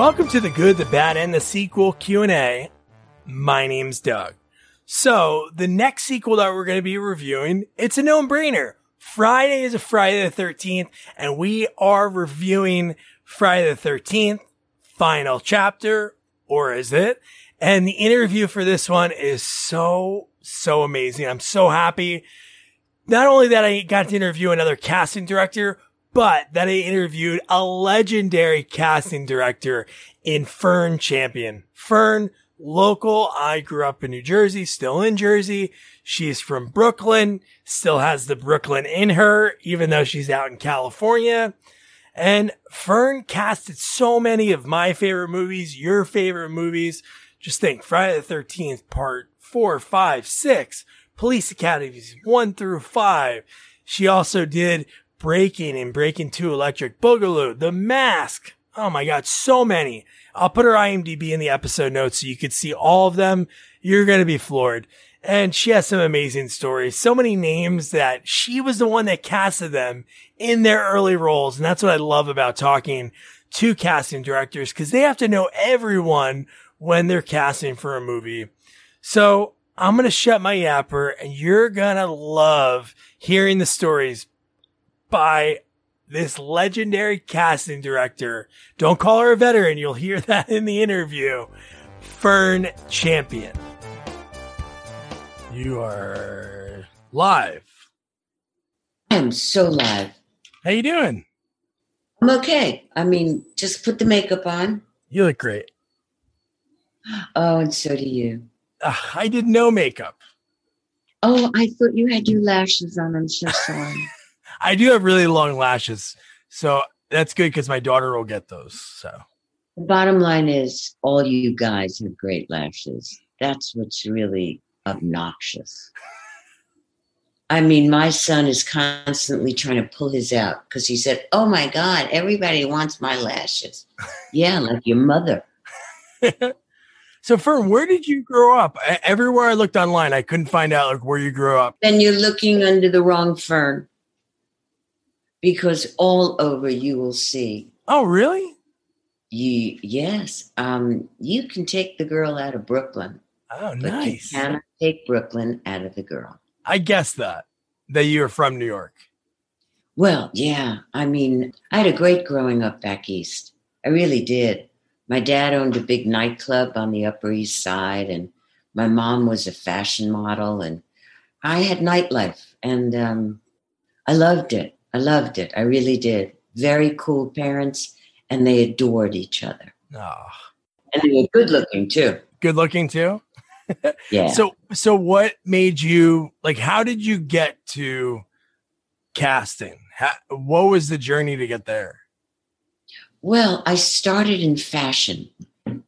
Welcome to the good, the bad, and the sequel Q&A. My name's Doug. So, the next sequel that we're going to be reviewing, it's a no-brainer. Friday is a Friday the 13th, and we are reviewing Friday the 13th, final chapter, or is it? And the interview for this one is so, so amazing. I'm so happy. Not only that I got to interview another casting director, but that I interviewed a legendary casting director in Fern Champion. Fern, local. I grew up in New Jersey, still in Jersey. She's from Brooklyn, still has the Brooklyn in her, even though she's out in California. And Fern casted so many of my favorite movies, your favorite movies. Just think Friday the 13th, part four, five, six, Police Academies one through five. She also did Breakin' and Breakin' 2 Electric Boogaloo, The Mask. Oh my God, so many. I'll put her IMDb in the episode notes so you could see all of them. You're going to be floored. And she has some amazing stories. So many names that she was the one that casted them in their early roles. And that's what I love about talking to casting directors because they have to know everyone when they're casting for a movie. So I'm going to shut my yapper and you're going to love hearing the stories by this legendary casting director. Don't call her a veteran. You'll hear that in the interview. Fern Champion. You are live. I am so live. How you doing? I'm okay. I mean, just put the makeup on. You look great. Oh, and so do you. Uh, I did no makeup. Oh, I thought you had your lashes on. I'm so sorry. I do have really long lashes, so that's good because my daughter will get those. So the bottom line is, all you guys have great lashes. That's what's really obnoxious. I mean, my son is constantly trying to pull his out because he said, Oh my God, everybody wants my lashes. yeah, like your mother. so, Fern, where did you grow up? Everywhere I looked online, I couldn't find out like where you grew up. Then you're looking under the wrong fern because all over you will see. Oh, really? You yes. Um, you can take the girl out of Brooklyn. Oh, nice. you cannot take Brooklyn out of the girl. I guess that that you're from New York. Well, yeah. I mean, I had a great growing up back east. I really did. My dad owned a big nightclub on the Upper East Side, and my mom was a fashion model, and I had nightlife, and um, I loved it. I loved it. I really did. Very cool parents, and they adored each other. Oh. And they were good looking too. Good looking too. yeah. So, so what made you like? How did you get to casting? How, what was the journey to get there? Well, I started in fashion,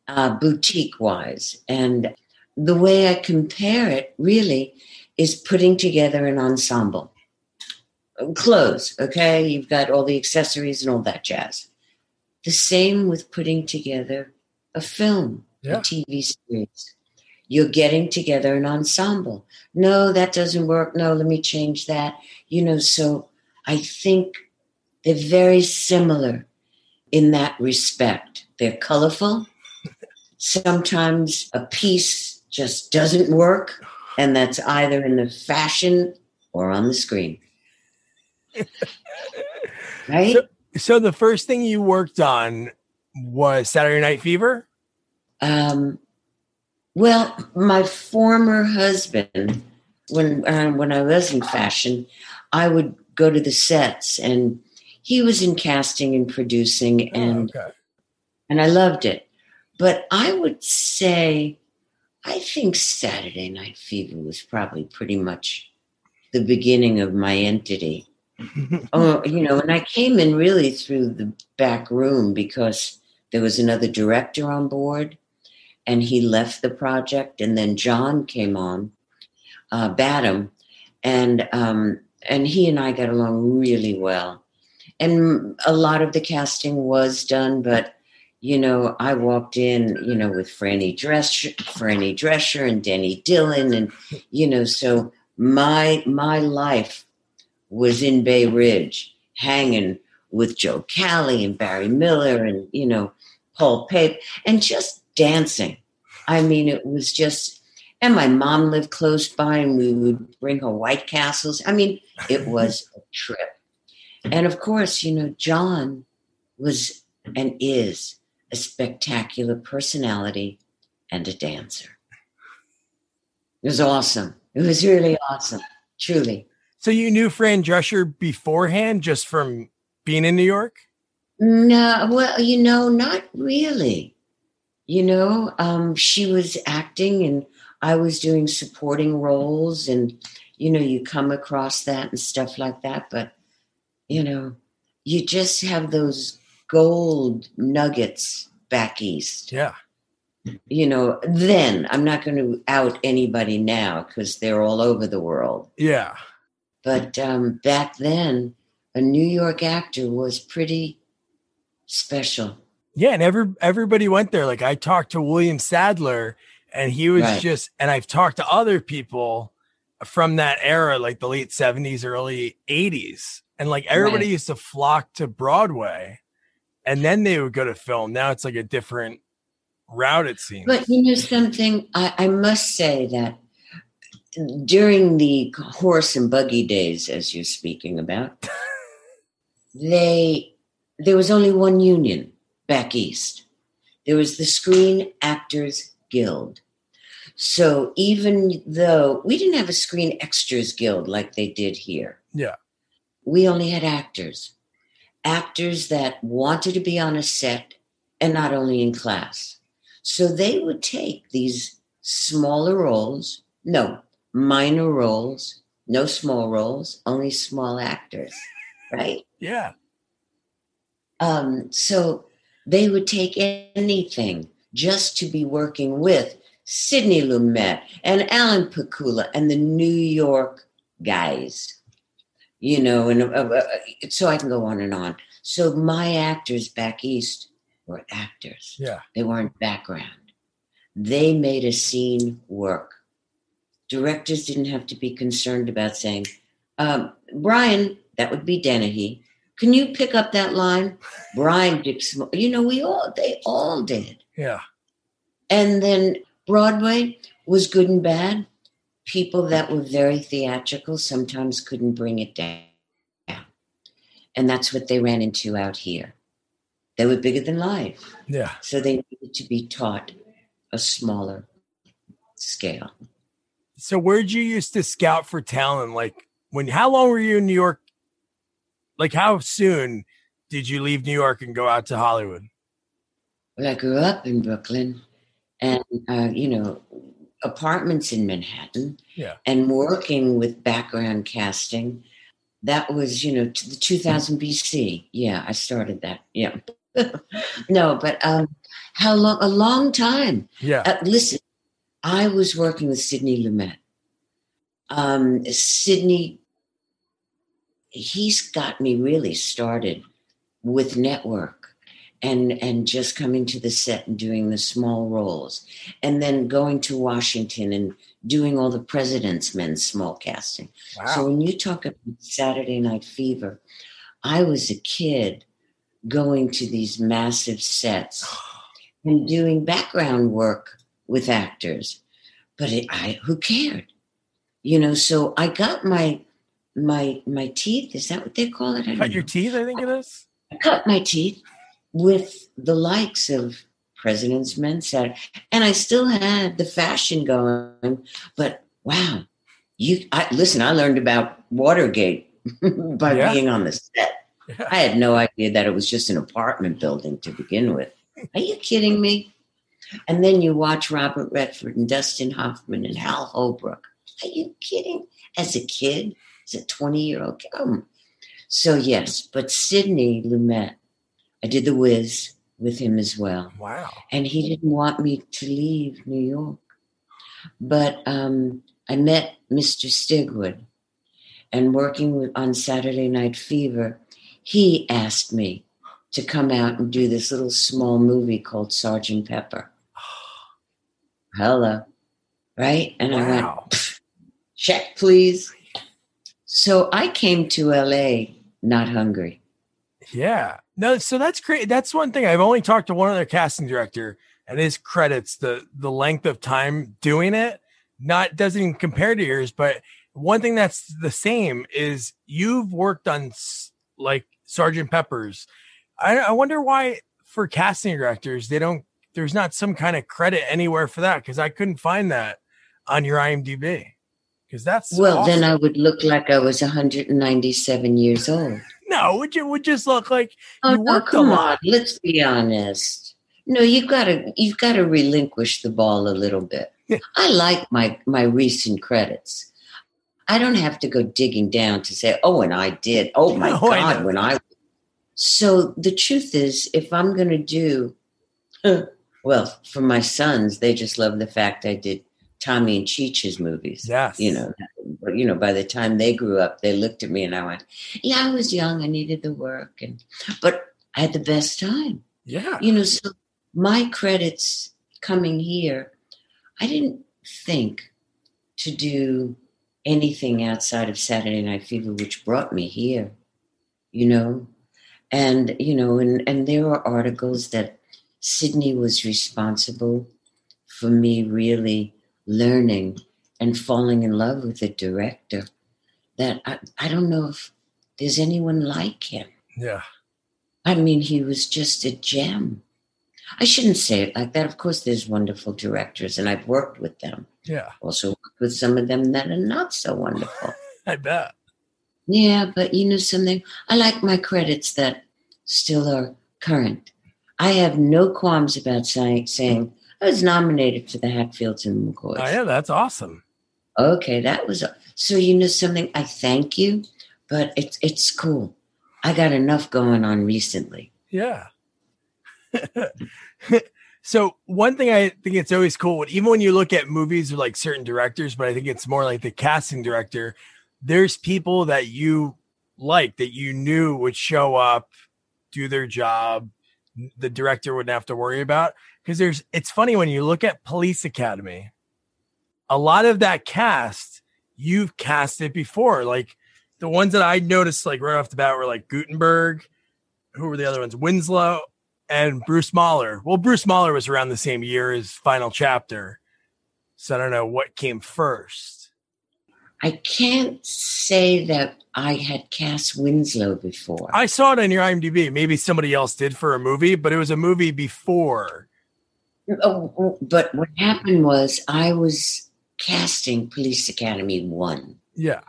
uh, boutique wise, and the way I compare it really is putting together an ensemble clothes, okay? You've got all the accessories and all that jazz. The same with putting together a film, yeah. a TV series. You're getting together an ensemble. No, that doesn't work. No, let me change that. You know, so I think they're very similar in that respect. They're colorful. Sometimes a piece just doesn't work, and that's either in the fashion or on the screen right? So, so, the first thing you worked on was Saturday Night Fever? Um, well, my former husband, when uh, when I was in fashion, I would go to the sets, and he was in casting and producing, oh, and oh, okay. and I loved it. But I would say, I think Saturday Night Fever was probably pretty much the beginning of my entity oh, you know, and I came in really through the back room because there was another director on board and he left the project. And then John came on, uh, Badham, and, um, and he and I got along really well. And a lot of the casting was done, but you know, I walked in, you know, with Franny Drescher, Franny Drescher and Denny Dillon, and you know, so my my life was in Bay Ridge hanging with Joe Cali and Barry Miller and, you know, Paul Pape, and just dancing. I mean, it was just, and my mom lived close by, and we would bring her White Castles. I mean, it was a trip. And of course, you know, John was and is a spectacular personality and a dancer. It was awesome. It was really awesome, truly. So you knew Fran Drescher beforehand just from being in New York? No, well, you know, not really. You know, um, she was acting and I was doing supporting roles, and, you know, you come across that and stuff like that. But, you know, you just have those gold nuggets back east. Yeah. You know, then I'm not going to out anybody now because they're all over the world. Yeah. But um, back then, a New York actor was pretty special. Yeah, and every everybody went there. Like I talked to William Sadler, and he was Right. just. And I've talked to other people from that era, like the late seventies, early eighties, and like everybody Right. used to flock to Broadway, and then they would go to film. Now it's like a different route. It seems. But you know something? I, I must say that during the horse and buggy days, as you're speaking about, they there was only one union back east. There was the Screen Actors Guild. So even though we didn't have a Screen Extras Guild like they did here, yeah, we only had actors. Actors that wanted to be on a set and not only in class. So they would take these smaller roles. No minor roles no small roles only small actors right yeah, um, so they would take anything just to be working with Sidney Lumet and Alan Pakula and the New York guys. You know, and uh, uh, so I can go on and on. So my actors back east were actors. yeah. They weren't background. They made a scene work. Directors didn't have to be concerned about saying, um, Brian, that would be Dennehy. Can you pick up that line? Brian Dixon. You know, we all, they all did. Yeah. And then Broadway was good and bad. People that were very theatrical sometimes couldn't bring it down. And that's what they ran into out here. They were bigger than life. Yeah. So they needed to be taught a smaller scale. So where'd you used to scout for talent? Like when how long were you in New York? Like how soon did you leave New York and go out to Hollywood? Well, I grew up in Brooklyn and, uh, you know, apartments in Manhattan Yeah. and working with background casting. That was, you know, to the 2000 BC. Yeah, I started that. Yeah. no, but um, how long? A long time. Yeah. Uh, listen, I was working with Sidney Lumet. Um, Sidney, he's got me really started with network and and just coming to the set and doing the small roles and then going to Washington and doing all the President's Men small casting. So when you talk about Saturday Night Fever, I was a kid going to these massive sets and doing background work with actors. But it, I, who cared? You know, so I got my my my teeth. Is that what they call it? I don't Cut your know. teeth, I think it is. I cut my teeth with the likes of President's Men Saturday, and I still had the fashion going. But wow, you I, listen. I learned about Watergate by Yeah. being on the set. I had no idea that it was just an apartment building to begin with. Are you kidding me? And then you watch Robert Redford and Dustin Hoffman and Hal Holbrook. Are you kidding? As a kid, as a 20 year old kid. Um, so, yes, but Sidney Lumet, I did the Wiz with him as well. Wow. And he didn't want me to leave New York. But um, I met Mr. Stigwood and working with, on Saturday Night Fever, he asked me to come out and do this little small movie called Sergeant Pepper. Hello. Right? And I went, check, please. So I came to LA not hungry. Yeah. No, so that's great. That's one thing. I've only talked to one other casting director and his credits, the the length of time doing it, not doesn't even compare to yours. But one thing that's the same is you've worked on like Sergeant Pepper's. I, I wonder why for casting directors they don't. There's not some kind of credit anywhere for that because I couldn't find that on your IMDb. Because that's well, awesome. then I would look like I was 197 years old. No, it would just look like oh, no, come on. Let's be honest. No, you've got to you've got to relinquish the ball a little bit. I like my my recent credits. I don't have to go digging down to say, "Oh, and I did." Oh my no, god, I when I so the truth is, if I'm going to do, well, for my sons, they just love the fact I did Tommy and Cheech's movies. Yes. You know, but you know, by the time they grew up, they looked at me and I went, Yeah, I was young, I needed the work and but I had the best time. Yeah. You know, so my credits coming here, I didn't think to do anything outside of Saturday Night Fever, which brought me here, you know. And, you know, and, and there were articles that Sydney was responsible for me really learning and falling in love with a director that I, I don't know if there's anyone like him. Yeah. I mean, he was just a gem. I shouldn't say it like that. Of course, there's wonderful directors, and I've worked with them. Yeah. Also worked with some of them that are not so wonderful. I bet. Yeah, but you know something? I like my credits that still are current. I have no qualms about saying, saying I was nominated for the Hatfields and the McCoys. Oh, yeah, that's awesome. Okay, that was so. You know something? I thank you, but it's it's cool. I got enough going on recently. Yeah. so one thing I think it's always cool, even when you look at movies with like certain directors, but I think it's more like the casting director. There's people that you like that you knew would show up, do their job, the director wouldn't have to worry about because there's it's funny when you look at Police Academy, a lot of that cast you've cast it before. Like the ones that I noticed like right off the bat were like Guttenberg who were the other ones? Winslow and Bruce Mahler. Well, Bruce Mahler was around the same year as Final Chapter. So I don't know what came first. I can't say that I had cast Winslow before. I saw it on your IMDb. Maybe somebody else did for a movie, but it was a movie before. Oh, oh, but what happened was I was casting Police Academy 1. Yeah.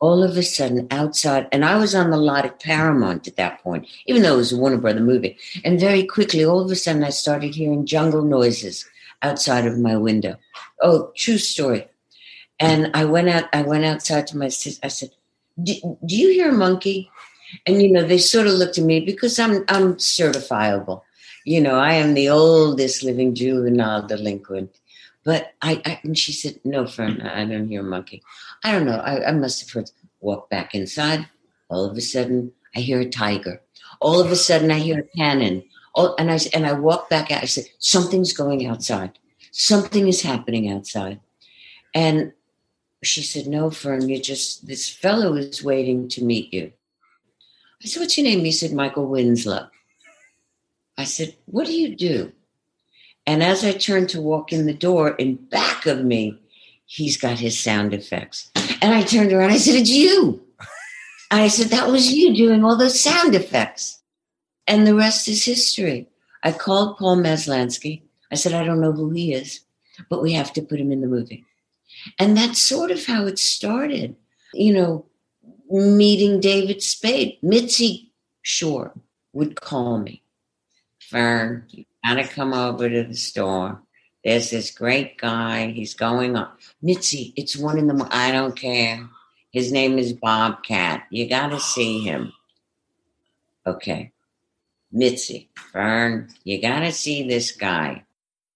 All of a sudden, outside, and I was on the lot at Paramount at that point, even though it was a Warner Brother movie. And very quickly, all of a sudden, I started hearing jungle noises outside of my window. Oh, true story. And I went out. I went outside to my sister. I said, "Do you hear a monkey?" And you know, they sort of looked at me because I'm I'm certifiable you know, I am the oldest living juvenile delinquent. But I, I and she said, no, Fern, I don't hear a monkey. I don't know. I, I must have heard. Walk back inside. All of a sudden, I hear a tiger. All of a sudden, I hear a cannon. All, and I and I walk back out. I said, something's going outside. Something is happening outside. And she said, no, Fern, you just this fellow is waiting to meet you. I said, what's your name? He said, Michael Winslow. I said, What do you do? And as I turned to walk in the door, in back of me, he's got his sound effects. And I turned around, I said, It's you. I said, That was you doing all those sound effects. And the rest is history. I called Paul Maslansky. I said, I don't know who he is, but we have to put him in the movie. And that's sort of how it started. You know, meeting David Spade. Mitzi Shore would call me Fern, you gotta come over to the store. There's this great guy. He's going on. Mitzi, it's one in the morning. I don't care. His name is Bobcat. You gotta see him. Okay. Mitzi, Fern, you gotta see this guy.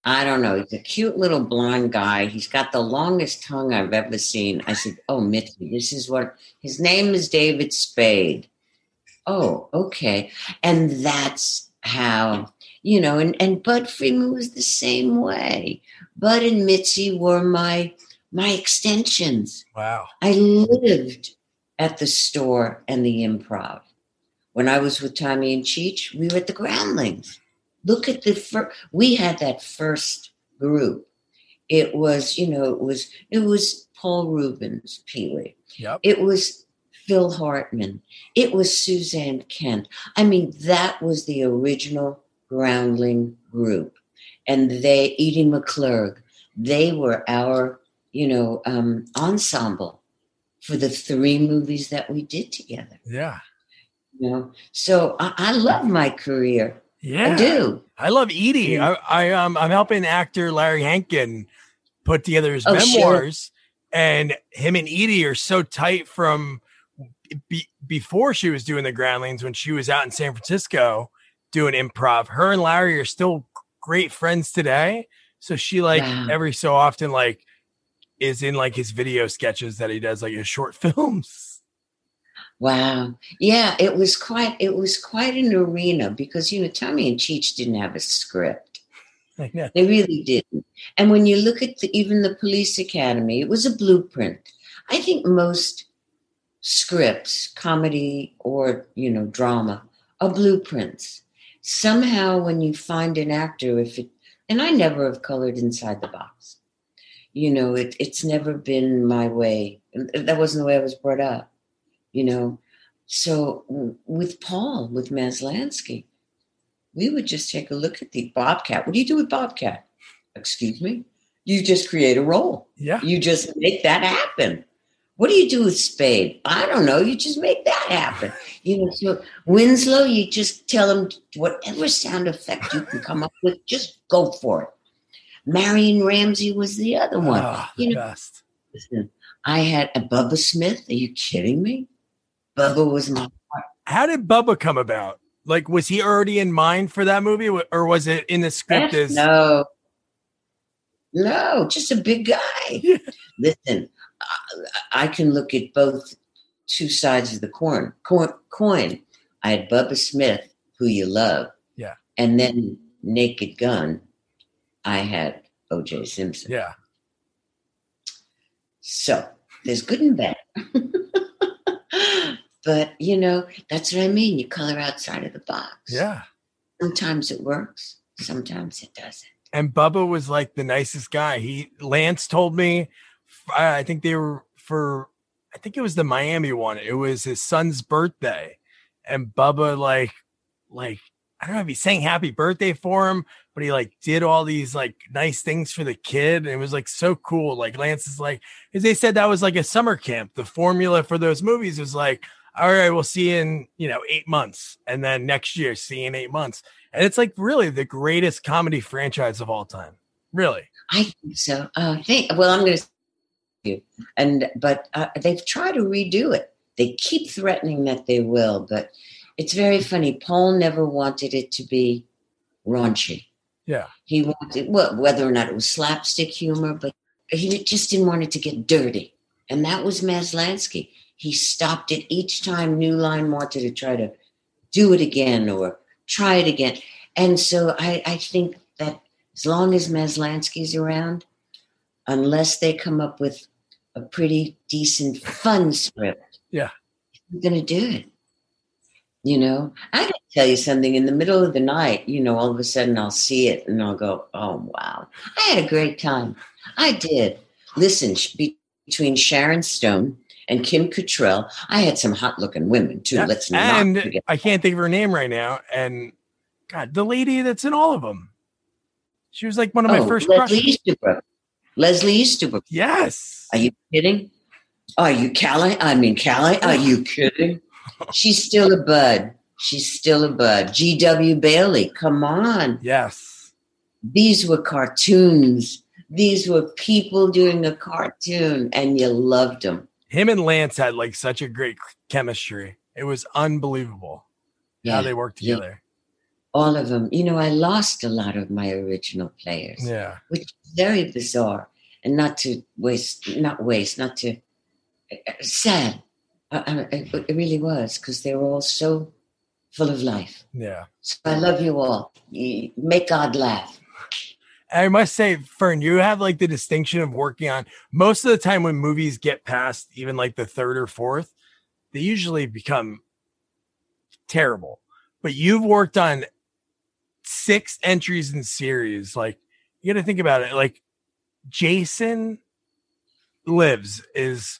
I don't know. He's a cute little blonde guy. He's got the longest tongue I've ever seen. I said, Oh, Mitzi, this is what his name is David Spade. Oh, okay. And that's how you know and, and Budd Friedman was the same way Budd and mitzi were my my extensions wow i lived at the store and the improv when I was with Tommy and Cheech, we were at the Groundlings. Look at the first, we had that first group. It was, you know, it was, it was Paul Reubens, Pee Wee. Yep. It was Phil Hartman. It was Suzanne Kent. I mean, that was the original Groundling group. And they, Edie McClurg, they were our, you know, um, ensemble for the three movies that we did together. Yeah. You know, so I, I love my career. Yeah. I do. I love Edie. Yeah. I, I um I'm helping actor Larry Hankin put together his Oh, sure. memoirs, and him and Edie are so tight from be, before she was doing the Groundlings when she was out in San Francisco doing improv. Her and Larry are still great friends today. So she like Wow. every so often like is in like his video sketches that he does like his short films. Wow. Yeah, it was quite it was quite an arena because you know Tommy and Cheech didn't have a script. I know. They really didn't. And when you look at the, even the police academy, it was a blueprint. I think most scripts, comedy or you know drama, are blueprints. Somehow, when you find an actor, if it and I never have colored inside the box. You know, it, it's never been my way. That wasn't the way I was brought up. You know, so with Paul, with Maslansky, we would just take a look at the Bobcat. What do you do with Bobcat? Excuse me? You just create a role. Yeah. You just make that happen. What do you do with Spade? I don't know. You just make that happen. You know, so Winslow, you just tell him whatever sound effect you can come up with, just go for it. Marion Ramsey was the other one. Ah, you know, best. I had a Bubba Smith. Are you kidding me? Bubba was my How did Bubba come about? Like, was he already in mind for that movie, or was it in the script? As no, no, just a big guy. Listen, I, I can look at both two sides of the coin. Coin. coin. I had Bubba Smith, who you love, Yeah. and then Naked Gun. I had O.J. Simpson. yeah, So there's good and bad. but you know, that's what I mean. You color outside of the box. yeah. Sometimes it works. Sometimes it doesn't. And Bubba was like the nicest guy. He Lance told me, I think they were for, I think it was the Miami one. It was his son's birthday, and Bubba like, like I don't know if he sang happy birthday for him, but he like did all these like nice things for the kid. And it was like so cool. Like Lance is like, because they said that was like a summer camp. The formula for those movies was like, all right, we'll see you in, you know, eight months. And then next year, see you in eight months. And it's like really the greatest comedy franchise of all time. Really. I think so. Uh, I think. Well, I'm going to you, and but uh, they've tried to redo it. They keep threatening that they will, but it's very funny. Paul never wanted it to be raunchy. Yeah. He wanted well, whether or not it was slapstick humor, but he just didn't want it to get dirty. And that was Maslansky. He stopped it each time New Line wanted to try to do it again or try it again. And so I, I think that as long as Maslansky's around, unless they come up with a pretty decent, fun script, Yeah. I'm going to do it. You know, I can tell you something in the middle of the night, you know, all of a sudden I'll see it and I'll go, oh, wow. I had a great time. I did. Listen, between Sharon Stone and Kim Cattrall, I had some hot looking women too. Yeah. Let's not and forget. I can't think of her name right now. And God, the lady that's in all of them. She was like one of my Oh, first Leslie crushes. Easterbrook. Leslie Easterbrook. Yes. Are you kidding? Are you Callie? I mean, Callie, are you kidding? She's still a bud. She's still a bud. G.W. Bailey, come on. Yes. These were cartoons. These were people doing a cartoon, and you loved them. Him and Lance had like such a great chemistry. It was unbelievable how they worked yeah. together. all of them. You know, I lost a lot of my original players, Yeah. which is very bizarre, and not to waste, not waste, not to uh, sad. I, I, it it really was because they were all so full of life. Yeah. So I love you all. Make God laugh. I must say, Fern, you have like the distinction of working on most of the time when movies get past even like the third or fourth, they usually become terrible. But you've worked on six entries in series. Like you got to think about it. Like Jason Lives is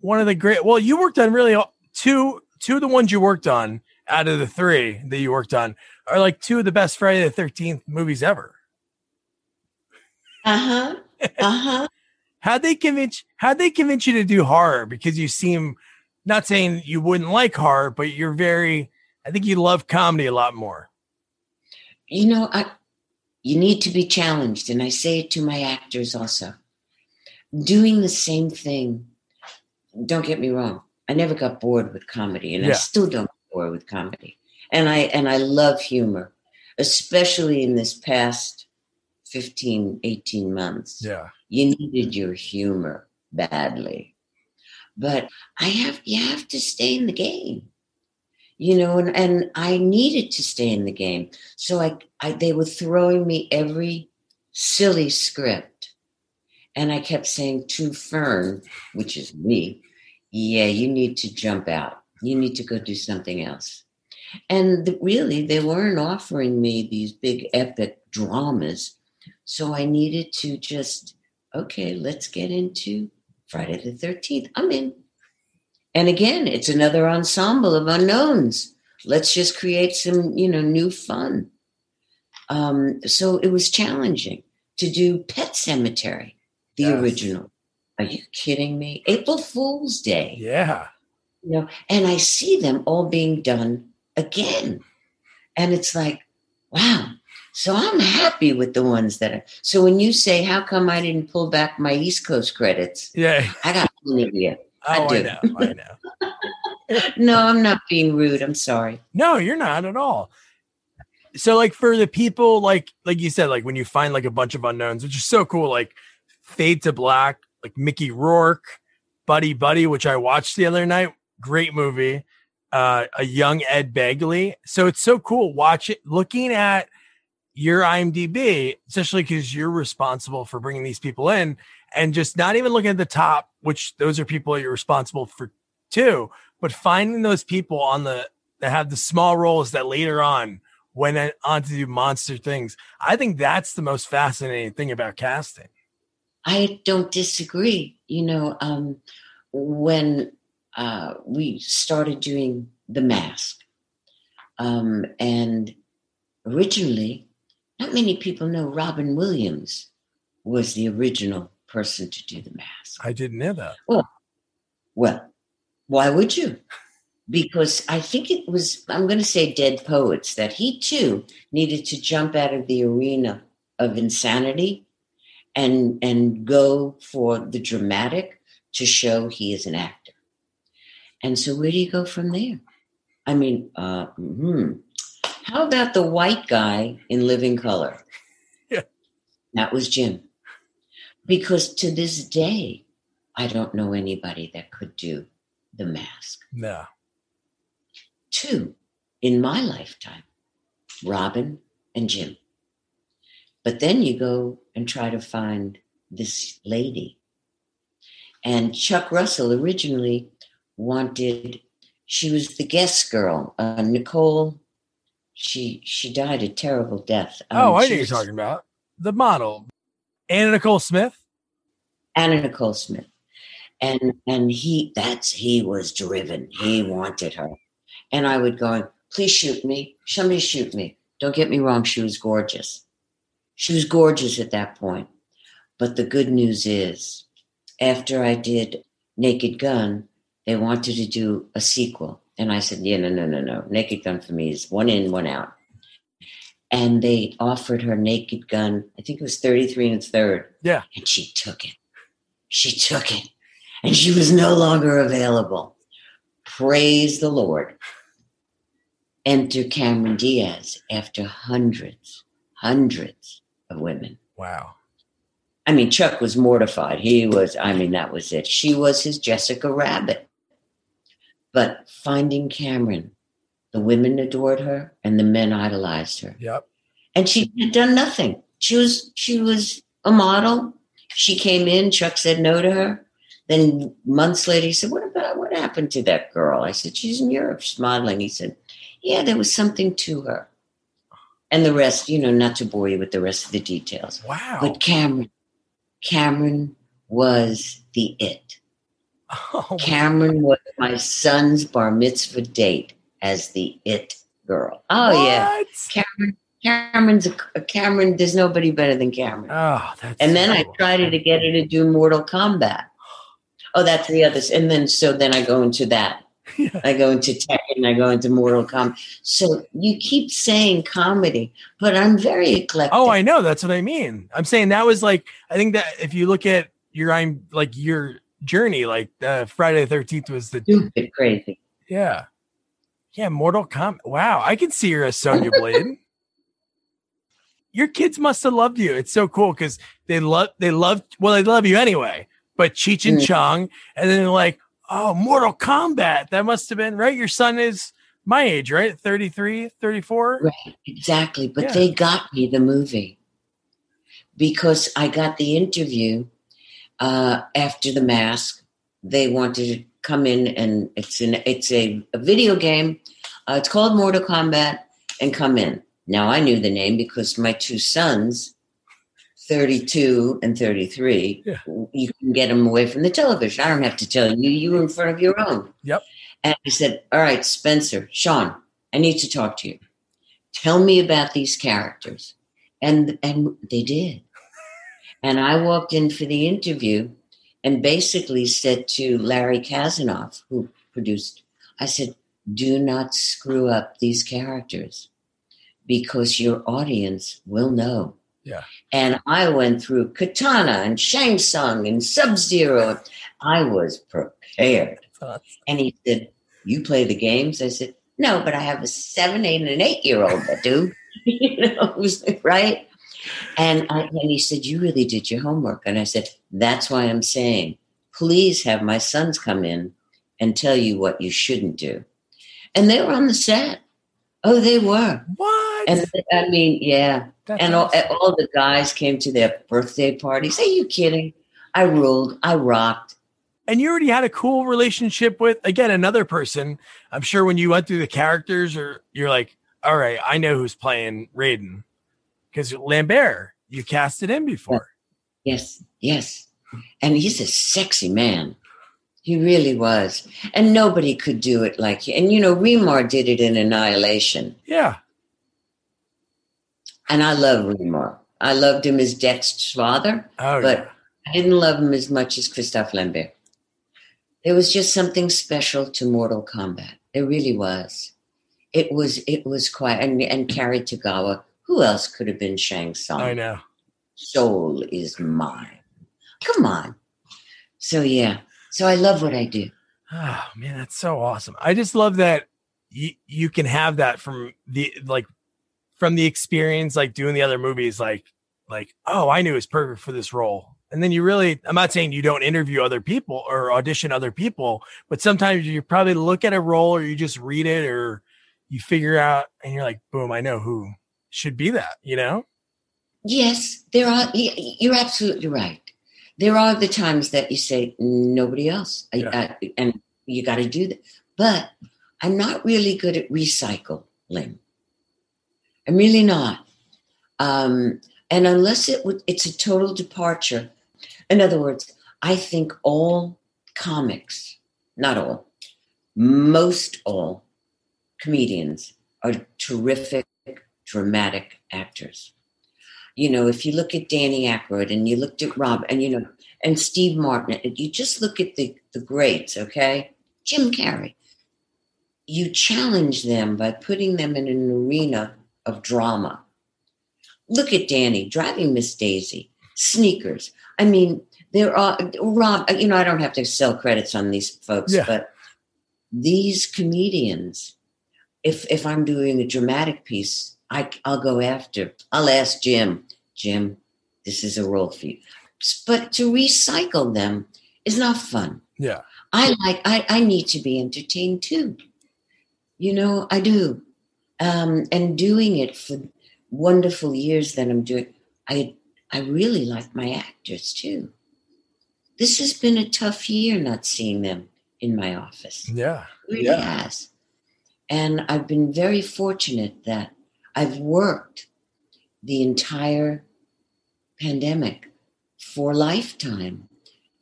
one of the great. Well, you worked on really two two of the ones you worked on out of the three that you worked on are like two of the best Friday the Thirteenth movies ever. Uh huh. Uh huh. How'd they convince how'd they convince you to do horror? Because you seem not saying you wouldn't like horror, but you're very I think you love comedy a lot more. You know, I you need to be challenged, and I say it to my actors also. Doing the same thing, don't get me wrong. I never got bored with comedy, and yeah. I still don't get bored with comedy. And I and I love humor, especially in this past 15, 18 months. Yeah. You needed your humor badly. But I have you have to stay in the game. You know, and, and I needed to stay in the game. So I, I they were throwing me every silly script. And I kept saying to Fern, which is me, yeah, you need to jump out. You need to go do something else. And really, they weren't offering me these big epic dramas. So I needed to just, okay, let's get into Friday the 13th. I'm in. And again, it's another ensemble of unknowns. Let's just create some, you know, new fun. Um, so it was challenging to do Pet Sematary, the yes. original. Are you kidding me? April Fool's Day. Yeah. You know, and I see them all being done again. And it's like, wow, so I'm happy with the ones that are. So when you say, how come I didn't pull back my East Coast credits? Yeah. I got plenty of you. Oh, I, do. I know. I know. no, I'm not being rude. I'm sorry. No, you're not at all. So like for the people like like you said like when you find like a bunch of unknowns which is so cool like Fade to Black like Mickey Rourke Buddy Buddy which I watched the other night great movie uh a young Ed Begley so it's so cool watch it looking at your IMDb, especially because you're responsible for bringing these people in and just not even looking at the top, which those are people you're responsible for too, but finding those people on the that have the small roles that later on went on to do monster things. I think that's the most fascinating thing about casting. I don't disagree. You know, um, when uh, we started doing The Mask, um, and originally not many people know Robin Williams was the original person to do the mask. I didn't know that. Well, well, why would you? Because I think it was, I'm going to say dead poets, that he too needed to jump out of the arena of insanity and and go for the dramatic to show he is an actor. And so where do you go from there? I mean, uh, hmm, how about the white guy in Living Color? Yeah. That was Jim. Because to this day, I don't know anybody that could do the mask. No. Two in my lifetime Robin and Jim. But then you go and try to find this lady. And Chuck Russell originally wanted, she was the Guess girl, uh, Nicole she she died a terrible death. Um, oh, I know you're talking about the model, Anna Nicole Smith. Anna Nicole Smith, and and he that's he was driven. He wanted her, and I would go, please shoot me. Somebody shoot me. Don't get me wrong. She was gorgeous. She was gorgeous at that point. But the good news is, after I did Naked Gun, they wanted to do a sequel. And I said, yeah, no, no, no, no. Naked Gun for me is one in, one out. And they offered her Naked Gun, I think it was 33 and a third. Yeah. And she took it. She took it. And she was no longer available. Praise the Lord. Enter Cameron Diaz after hundreds, hundreds of women. Wow. I mean, Chuck was mortified. He was, I mean, that was it. She was his Jessica Rabbit. But finding Cameron, the women adored her and the men idolized her. Yep. And she had done nothing. She was she was a model. She came in, Chuck said no to her. Then months later he said, What about what happened to that girl? I said, She's in Europe, she's modeling. He said, yeah, there was something to her. And the rest, you know, not to bore you with the rest of the details. Wow. But Cameron, Cameron was the it. Oh, Cameron was my son's bar mitzvah date as the it girl. Oh yeah. Cameron. Cameron's a, Cameron. There's nobody better than Cameron. Oh, that's And then I so- tried to get her to do Mortal Kombat. Oh, that's the others. And then so then I go into that. Yeah. I go into tech and I go into Mortal Kombat. So you keep saying comedy, but I'm very eclectic. Oh, I know. That's what I mean. I'm saying that was like I think that if you look at your I'm like your journey, like uh, Friday the Thirteenth was the stupid crazy. yeah, yeah. Mortal Kombat. Wow, I can see her as Sonya Blade. your kids must have loved you. It's so cool because they love they love well they love you anyway. But Cheech and Mm. Chong, and then they're like, oh, Mortal Kombat. That must have been right. Your son is my age, right? 33, 34? Right, exactly. But Yeah. they got me the movie because I got the interview uh, after the mask. They wanted to come in, and it's an it's a, a video game. Uh, it's called Mortal Kombat, and come in. Now I knew the name because my two sons, thirty-two and thirty-three, Yeah. you can get them away from the television. I don't have to tell you. You were in front of your own. Yep. And I said, "All right, Spencer, Sean, I need to talk to you. Tell me about these characters." And and they did. And I walked in for the interview and basically said to Larry Kasanoff, who produced, I said, "Do not screw up these characters because your audience will know." Yeah. And I went through Katana and Shang Tsung and Sub Zero. I was prepared. And he said, You play the games? I said, No, but I have a seven, eight, and an eight year old that do. you know, right. And, I, and he said, You really did your homework. And I said, That's why I'm saying, please have my sons come in and tell you what you shouldn't do. And they were on the set. Oh, they were. What? And I mean, yeah. That's And all, awesome. all the guys came to their birthday parties. Are you kidding? I ruled. I rocked. and you already had a cool relationship with again another person. I'm sure when you went through the characters, or you're like, all right, I know who's playing Raiden because Lambert, you casted him before. Yes, yes. And he's a sexy man. He really was. And nobody could do it like you. And you know, Remar did it in Annihilation. Yeah, And I love Remar. I loved him as Dex's father, oh, but yeah. I didn't love him as much as Christophe Lambert. There was just something special to Mortal Kombat. There really was. It was it was quite and and Cary Tagawa. Who else could have been Shang Tsung? I know. soul is mine. Come on. So yeah. So I love what I do. Oh man, that's so awesome. I just love that you you can have that from the like from the experience, like doing the other movies, like like oh, I knew it was perfect for this role. And then you really, I'm not saying you don't interview other people or audition other people, but sometimes you probably look at a role or you just read it or you figure out and you're like, boom, I know who should be that, you know? Yes, there are. You're absolutely right. There are the times that you say nobody else, Yeah. I- and you got to do that. But I'm not really good at recycling. I'm really not. Um, and unless it would, it's a total departure. In other words, I think all comics, not all, most all comedians are terrific, dramatic actors you know, if you look at Danny Aykroyd and you looked at Rob and you know, and Steve Martin, and you just look at the the greats, okay? Jim Carrey. You challenge them by putting them in an arena of drama. Look at Danny driving Miss Daisy, sneakers. I mean, there are Rob. You know, I don't have to sell credits on these folks, Yeah. but these comedians, if if I'm doing a dramatic piece, I, I'll go after. I'll ask Jim, Jim, this is a role for you. But to recycle them is not fun. Yeah. I like. I, I need to be entertained too. You know, I do. Um, and doing it for wonderful years that I'm doing, I I really like my actors too. This has been a tough year not seeing them in my office Yeah. really Yeah. has. And I've been very fortunate that I've worked the entire pandemic for Lifetime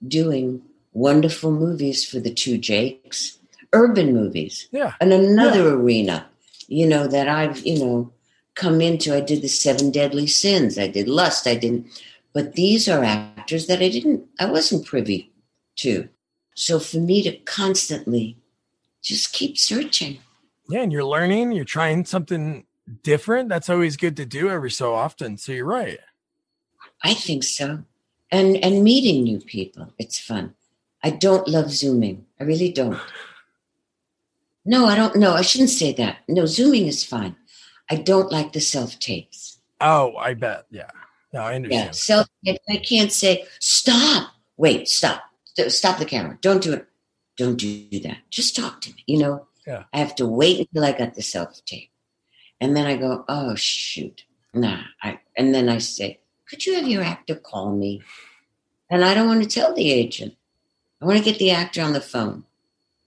doing wonderful movies for TD Jakes, urban movies. Yeah. And another yeah. arena, you know, that I've, you know, come into. I did the seven deadly sins. I did lust. I didn't, but these are actors that I didn't, I wasn't privy to. So for me to constantly just keep searching. Yeah. And you're learning, you're trying something different. That's always good to do every so often. So you're right. I think so. And and meeting new people. It's fun. I don't love zooming. I really don't. No, I don't know. I shouldn't say that. No, zooming is fine. I don't like the self tapes. Oh, I bet. Yeah. No, I understand. Yeah, self tapes. I can't say, stop. Wait, stop. Stop the camera. Don't do it. Don't do that. Just talk to me. You know, yeah. I have to wait until I got the self tape. And then I go, oh, shoot. Nah. I, and then I say, could you have your actor call me? And I don't want to tell the agent. I want to get the actor on the phone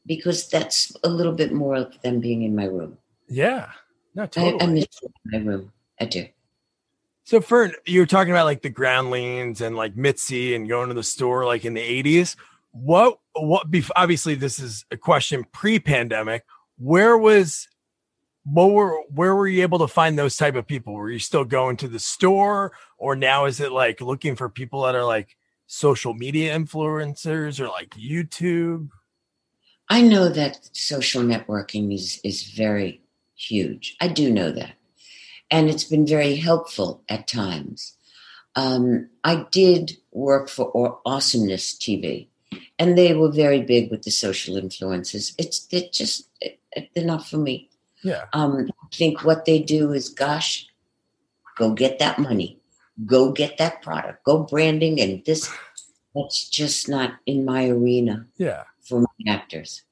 because that's a little bit more of them being in my room. Yeah. No, totally. I, I miss my room. I do. So, Fern, you were talking about like the groundlings and like Mitzi and going to the store like in the 80s. What, what, obviously, this is a question pre pandemic. Where was, what were, where were you able to find those type of people? Were you still going to the store or now is it like looking for people that are like social media influencers or like YouTube? I know that social networking is, is very huge. I do know that. And it's been very helpful at times. Um, I did work for Awesomeness TV, and they were very big with the social influences. It's they're just they're not for me. Yeah. Um, I think what they do is, gosh, go get that money, go get that product, go branding, and this. That's just not in my arena. Yeah. For my actors,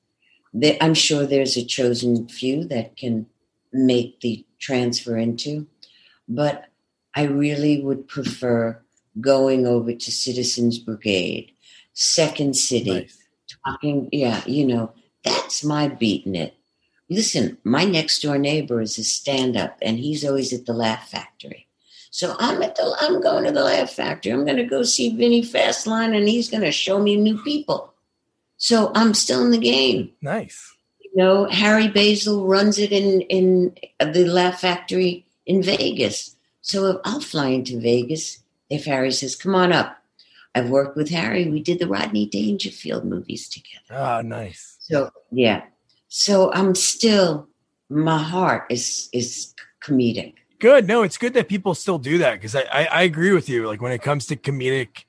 they, I'm sure there's a chosen few that can make the transfer into. But I really would prefer going over to Citizens Brigade, Second City, nice. talking. Yeah, you know, that's my beating it. Listen, my next door neighbor is a stand up and he's always at the Laugh Factory. So I'm at the I'm going to the Laugh Factory. I'm gonna go see Vinny Fastline and he's gonna show me new people. So I'm still in the game. Nice. You know, Harry Basil runs it in in the Laugh Factory in Vegas. So I'll fly into Vegas if Harry says, "Come on up." I've worked with Harry. We did the Rodney Dangerfield movies together. Ah, nice. So yeah, so I'm still my heart is is comedic. Good. No, it's good that people still do that because I, I, I agree with you. Like when it comes to comedic,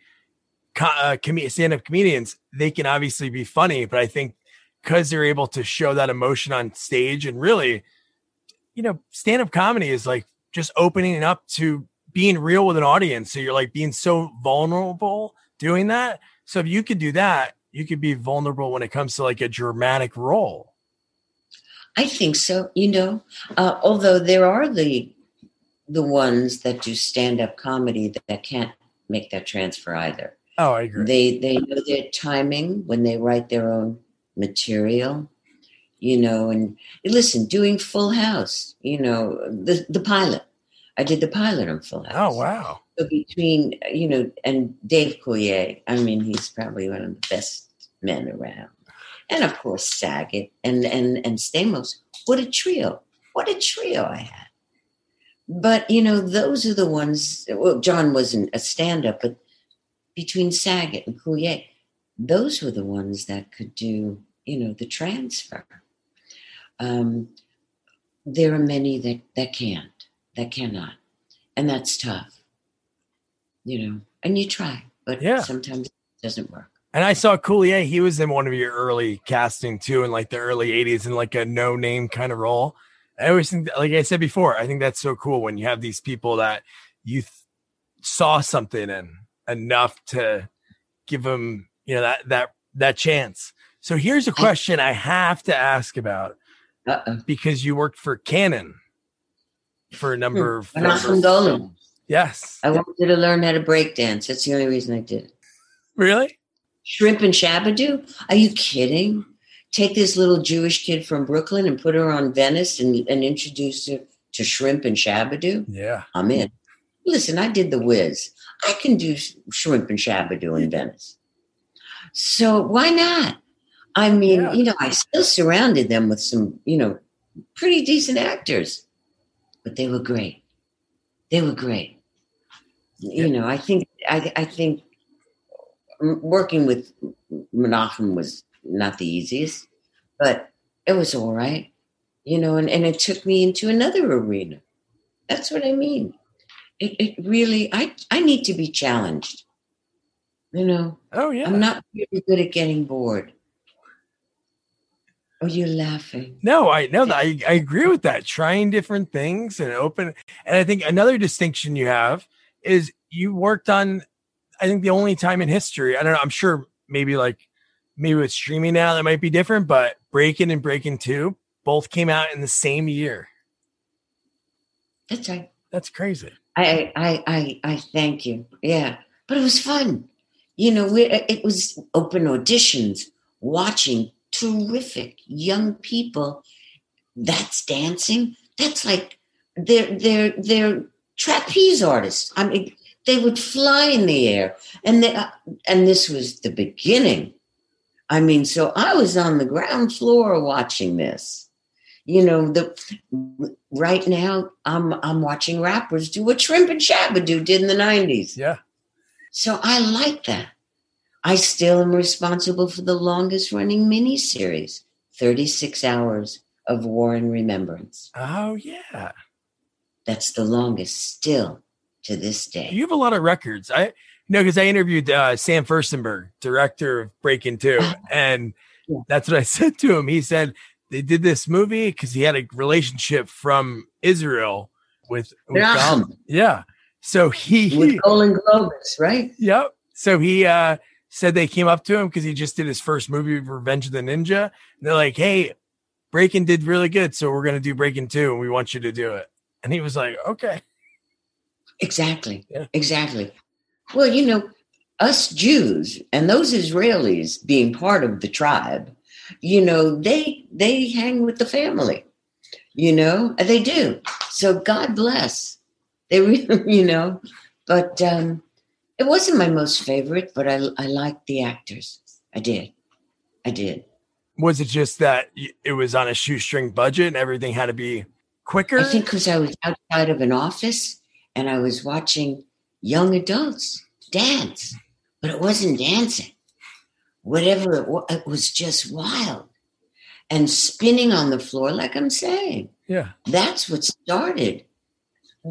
uh, com- stand up comedians, they can obviously be funny, but I think because they're able to show that emotion on stage and really, you know, stand up comedy is like just opening up to being real with an audience. So you're like being so vulnerable doing that. So if you could do that, you could be vulnerable when it comes to like a dramatic role. I think so. You know, uh, although there are the the ones that do stand up comedy that, that can't make that transfer either. Oh, I agree. They they know their timing when they write their own material, you know, and listen, doing Full House, you know, the the pilot. I did the pilot on Full House. Oh wow! So between you know, and Dave Coulier, I mean, he's probably one of the best men around, and of course Saget and and and Stamos. What a trio! What a trio I had. But you know, those are the ones. Well, John wasn't a stand-up, but between Saget and Coulier, those were the ones that could do you know the transfer um, there are many that that can't that cannot and that's tough you know and you try but yeah. sometimes it doesn't work and I saw Coulier, he was in one of your early casting too, in like the early 80s in like a no name kind of role. I always think, like I said before, I think that's so cool when you have these people that you th- saw something in enough to give them, you know, that, that, that chance. So here's a question I have to ask about Uh-oh. because you worked for Cannon for a number of I'm not from Golan. Yes. I wanted to learn how to break dance. That's the only reason I did it. Really? Shrimp and Shabba-Doo? Are you kidding? take this little Jewish kid from Brooklyn and put her on Venice and, and introduce her to shrimp and Shabba-Doo, Yeah. I'm in. Listen, I did the Wiz. I can do shrimp and Shabba-Doo in Venice. So why not? I mean, Yeah. you know, I still surrounded them with some, you know, pretty decent actors, but they were great. They were great. Yeah. You know, I think I, I think working with Menachem was not the easiest, but it was all right. You know, and, and it took me into another arena. That's what I mean. It, it really, I, I need to be challenged. You know, Oh yeah. I'm not really good at getting bored. Oh, you're laughing. No, I know that I, I agree with that. Trying different things and open. And I think another distinction you have is you worked on, I think the only time in history, I don't know, I'm sure maybe like maybe with streaming now that might be different, but Breakin' and Breakin' 2 both came out in the same year. That's right. That's crazy. I, I, I, I thank you. Yeah, but it was fun. You know, we, it was open auditions, watching terrific young people. That's dancing. That's like they're they're they're trapeze artists. I mean, they would fly in the air, and they, uh, and this was the beginning. I mean, so I was on the ground floor watching this. You know, the right now I'm I'm watching rappers do what Shrimp and Shabba-Doo did in the '90s. Yeah. So I like that. I still am responsible for the longest running miniseries, 36 hours of War and Remembrance. Oh yeah. That's the longest still to this day. You have a lot of records. I know because I interviewed uh, Sam Firstenberg, director of Breakin' Two, and Yeah. that's what I said to him. He said they did this movie because he had a relationship from Israel with, with. Golan. Yeah. So he, With Golan-Globus, right? yep. So he uh, said they came up to him because he just did his first movie, Revenge of the Ninja. And they're like, "Hey, Breakin' did really good, so we're gonna do Breakin' Two, and we want you to do it." And he was like, "Okay." Exactly. Yeah. Exactly. Well, you know, us Jews and those Israelis being part of the tribe, you know, they they hang with the family. You know, they do. So God bless. They really, you know, but um it wasn't my most favorite, but I I liked the actors. I did. I did. Was it just that it was on a shoestring budget and everything had to be quicker? I think because I was outside of an office and I was watching young adults dance, but it wasn't dancing. Whatever it was, it was just wild and spinning on the floor, like I'm saying. yeah. That's what started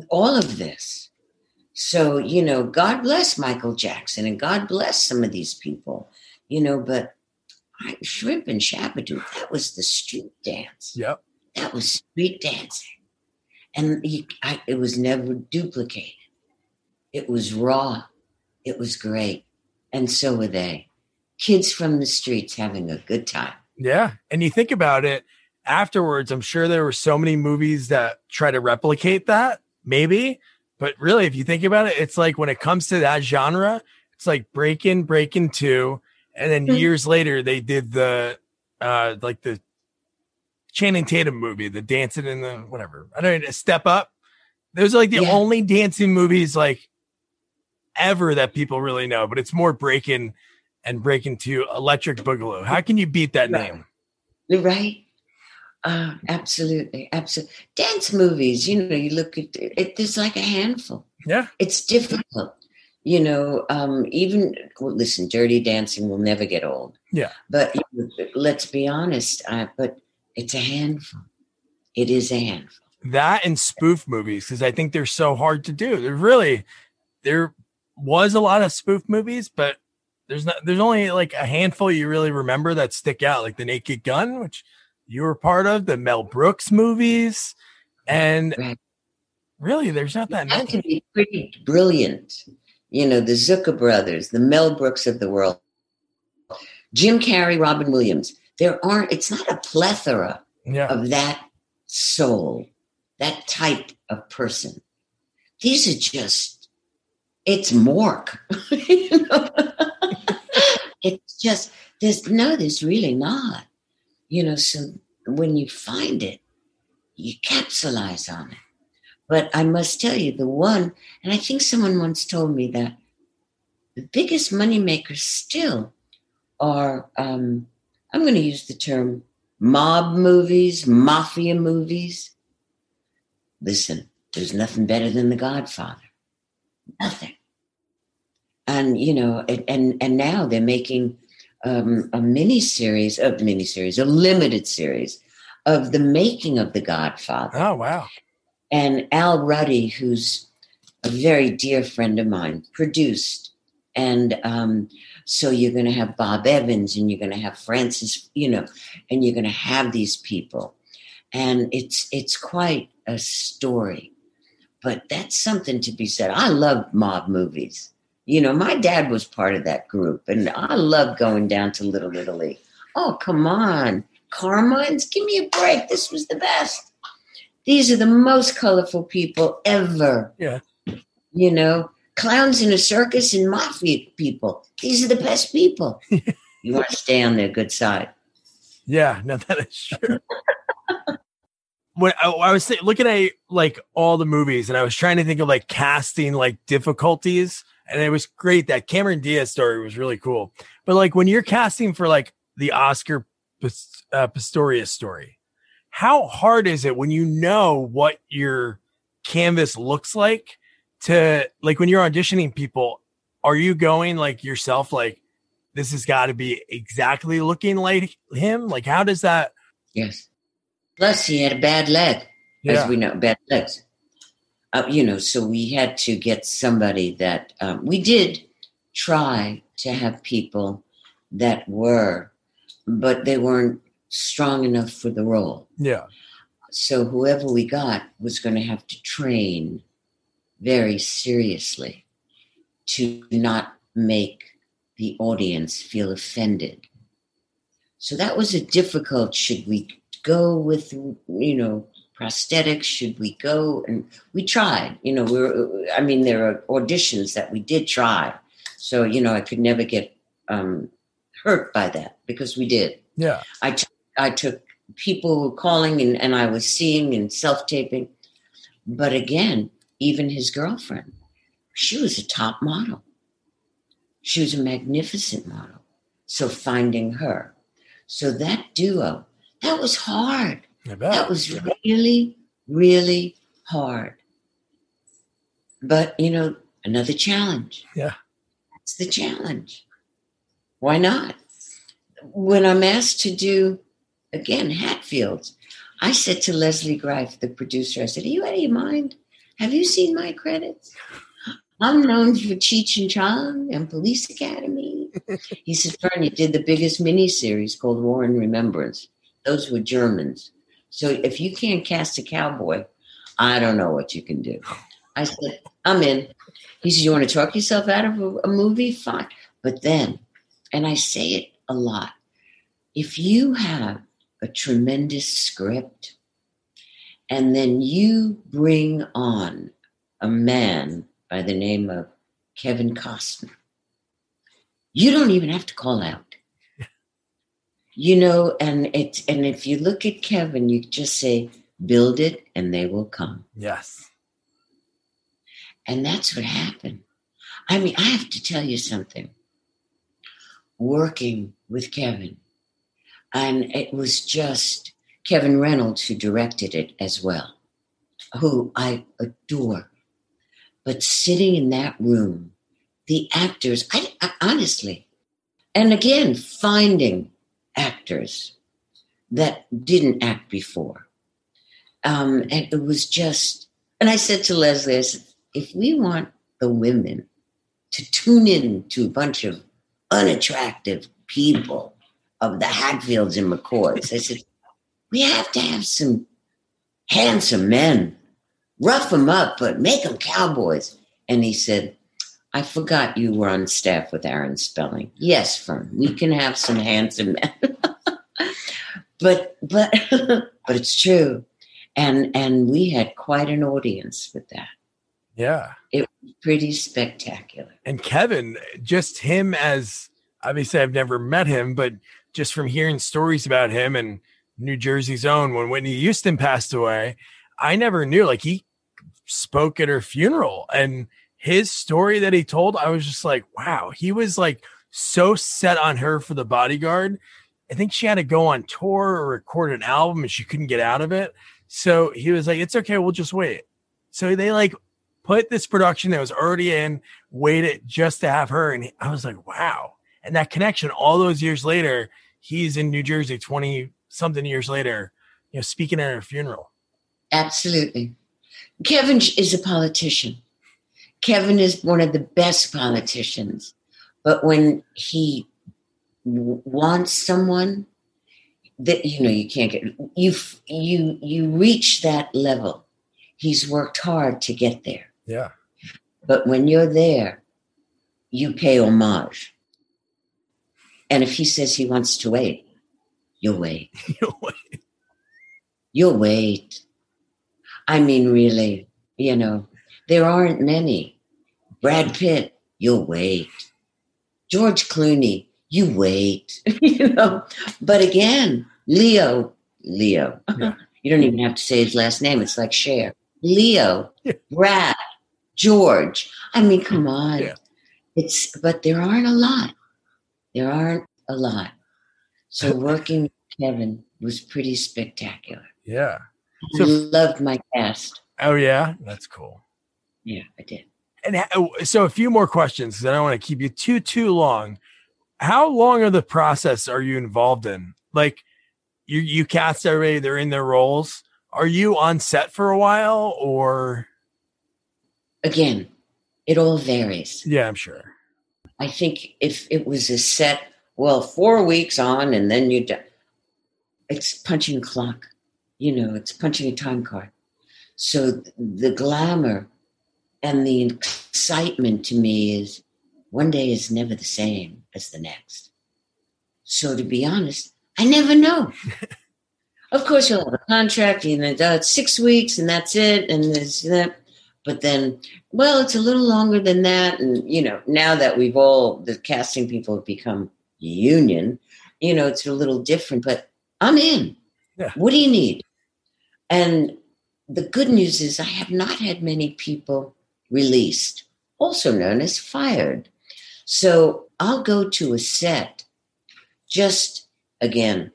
all of this. So, you know, God bless Michael Jackson and God bless some of these people, you know, but I, Shrimp and Shabba-Doo, that was the street dance Yep. that was street dancing and you, I, it was never duplicated it was raw it was great and so were they kids from the streets having a good time Yeah. And you think about it afterwards, I'm sure there were so many movies that try to replicate that, maybe. But really, if you think about it, it's like when it comes to that genre, it's like Breakin', Breakin' Two, and then Mhm. years later they did the uh like the Channing Tatum movie, the dancing in the whatever. I don't know, Step Up. Those are like the Yeah. only dancing movies like ever that people really know, but it's more Breakin' and Breakin' to Electric Boogaloo. How can you beat that Right. name? right uh, absolutely absolutely dance movies you know you look at it there's like a handful Yeah. it's difficult you know um even well, listen dirty dancing will never get old Yeah. but you know, let's be honest uh, but it's a handful it is a handful that and spoof movies because I think they're so hard to do. There really there was a lot of spoof movies, but there's not there's only like a handful you really remember that stick out, like the Naked Gun, which you were part of, the Mel Brooks movies, and Right. really there's not that had to many. be pretty brilliant you know the zucker brothers the mel brooks of the world jim carrey robin williams there aren't it's not a plethora Yeah, of that soul, that type of person. These are just, it's Mork. You know? it's just, there's no, there's really not. you know, so when you find it, you capsulize on it. But I must tell you, the one, and I think someone once told me that the biggest moneymakers still are, um, I'm going to use the term mob movies, mafia movies. Listen, there's nothing better than The Godfather. Nothing. And, you know, and, and now they're making um, a mini series, of mini series, a limited series of the making of The Godfather. Oh, wow. And Al Ruddy, who's a very dear friend of mine, produced. And um, so you're going to have Bob Evans and you're going to have Francis, you know, and you're going to have these people. And it's it's quite a story. But that's something to be said. I love mob movies. You know, my dad was part of that group, and I love going down to Little Italy. Oh, come on. Carmine's, give me a break. This was the best. These are the most colorful people ever. Yeah. You know, clowns in a circus and mafia people. These are the best people. you want to stay on their good side. Yeah, no, that is true. when I, I was th- looking at like all the movies and I was trying to think of like casting like difficulties and it was great that Cameron Diaz story was really cool. But like when you're casting for like the Oscar uh, Pistorius story, how hard is it when you know what your canvas looks like to like when you're auditioning people? Are you going like yourself, like this has got to be exactly looking like him? Like, how does that? Yes. Plus, he had a bad leg, yeah. as we know, bad legs. Uh, you know, so we had to get somebody that um, we did try to have people that were, but they weren't strong enough for the role. Yeah. So whoever we got was going to have to train very seriously to not make the audience feel offended. So that was a difficult should we go with you know prosthetics? Should we go? And we tried. You know, we are I mean, there are auditions that we did try. So you know, I could never get um, hurt by that because we did. Yeah. I, t- I took people were calling and, and I was seeing and self taping. But again, even his girlfriend, she was a top model. She was a magnificent model. So finding her. So that duo, that was hard. That was really, really hard. But, you know, another challenge. Yeah. That's the challenge. Why not? When I'm asked to do, again, Hatfields, I said to Leslie Greif, the producer, I said, Are you out of your mind? Have you seen my credits? I'm known for Cheech and Chong and Police Academy. he said, Fern, you did the biggest miniseries called War and Remembrance. Those were Germans. So if you can't cast a cowboy, I don't know what you can do. I said, I'm in. He said, You want to talk yourself out of a, a movie? Fine. But then, and I say it a lot, if you have a tremendous script and then you bring on a man by the name of Kevin Costner, you don't even have to call out. You know and it and if you look at kevin you just say build it and they will come. Yes. And that's what happened. I mean i have to tell you something. Working with kevin and it was just kevin reynolds who directed it as well who i adore but sitting in that room the actors I, I honestly and again finding actors that didn't act before. Um, and it was just, and I said to Leslie, I said, if we want the women to tune in to a bunch of unattractive people of the Hatfields and McCoys, I said, we have to have some handsome men, rough them up, but make them cowboys. And he said, I forgot you were on staff with Aaron Spelling. Yes, Fern, we can have some handsome men. but but but it's true. And and we had quite an audience with that. Yeah. It was pretty spectacular. And Kevin, just him as obviously I've never met him, but just from hearing stories about him and New Jersey's own when Whitney Houston passed away, I never knew. Like he spoke at her funeral and his story that he told, I was just like, wow, he was like so set on her for the bodyguard. I think she had to go on tour or record an album and she couldn't get out of it. So he was like, it's okay, we'll just wait. So they like put this production that was already in, waited just to have her. And I was like, wow. And that connection all those years later, he's in New Jersey 20 something years later, you know, speaking at her funeral. Absolutely. Kevin is a politician. Kevin is one of the best politicians. But when he w- wants someone that you know you can't get you you you reach that level. He's worked hard to get there. Yeah. But when you're there, you pay homage. And if he says he wants to wait, you'll wait. you'll wait. You'll wait. I mean, really, you know, there aren't many. Brad Pitt, you'll wait. George Clooney, you wait. you know, but again, Leo, Leo. Yeah. you don't even have to say his last name. It's like Cher. Leo, yeah. Brad, George. I mean, come on. Yeah. It's but there aren't a lot. There aren't a lot. So working with Kevin was pretty spectacular. Yeah. So, I loved my cast. Oh yeah, that's cool. Yeah, I did. And oh, so a few more questions because I don't want to keep you too too long. How long of the process are you involved in? Like you you cast everybody, they're in their roles. Are you on set for a while or again, it all varies. Yeah, I'm sure. I think if it was a set, well, four weeks on and then you do, it's punching a clock. You know, it's punching a time card. So the glamour and the excitement to me is one day is never the same as the next. So to be honest, I never know. of course, you'll have a contract, and it's uh, six weeks, and that's it, and there's that. But then, well, it's a little longer than that, and you know, now that we've all the casting people have become union, you know, it's a little different. But I'm in. Yeah. What do you need? And the good news is, I have not had many people released, also known as fired. So I'll go to a set just again,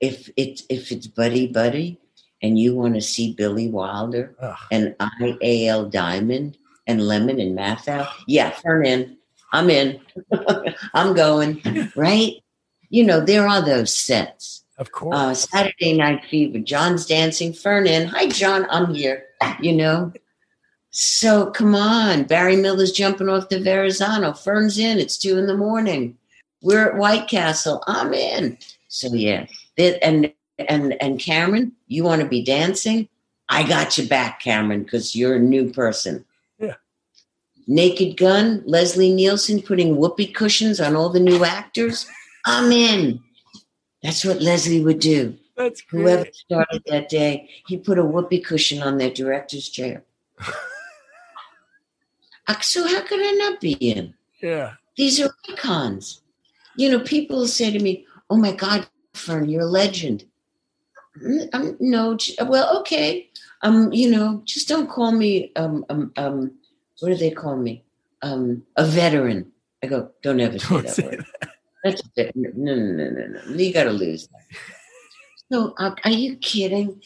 if it's if it's buddy buddy and you want to see Billy Wilder Ugh. and I A L Diamond and Lemmon and Matthau, yeah, turn in. I'm in. I'm going, right? You know, there are those sets. Of course. Uh, Saturday Night Fever, John's dancing, Fern in. Hi, John, I'm here. You know, so come on, Barry Miller's jumping off the Verrazano. Fern's in. It's two in the morning. We're at White Castle. I'm in. So yeah, and and and Cameron, you want to be dancing? I got you back, Cameron, because you're a new person. Naked Gun, Leslie Nielsen putting whoopee cushions on all the new actors. I'm in. That's what Leslie would do. That's great. Whoever started that day, he put a whoopee cushion on their director's chair. So how could I not be in? Yeah. These are icons. You know, people say to me, "Oh my God, Fern, you're a legend." I'm, mm, um, no, well, okay. Um, you know, just don't call me um um um. What do they call me? Um, a veteran. I go, don't ever say don't that say word. That. That's a bit, no, no, no, no, no. You got to lose that. So, uh, are you kidding?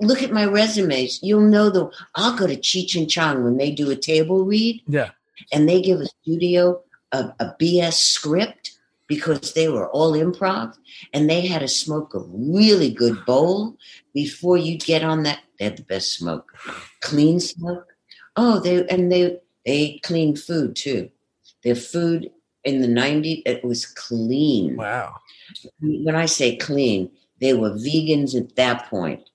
Look at my resumes. You'll know the. I'll go to Cheech and Chong when they do a table read. Yeah. And they give a studio a, a BS script because they were all improv and they had to smoke a really good bowl before you get on that. They had the best smoke, clean smoke. Oh, they and they they clean food too. Their food in the 90s, it was clean. Wow. When I say clean, they were vegans at that point.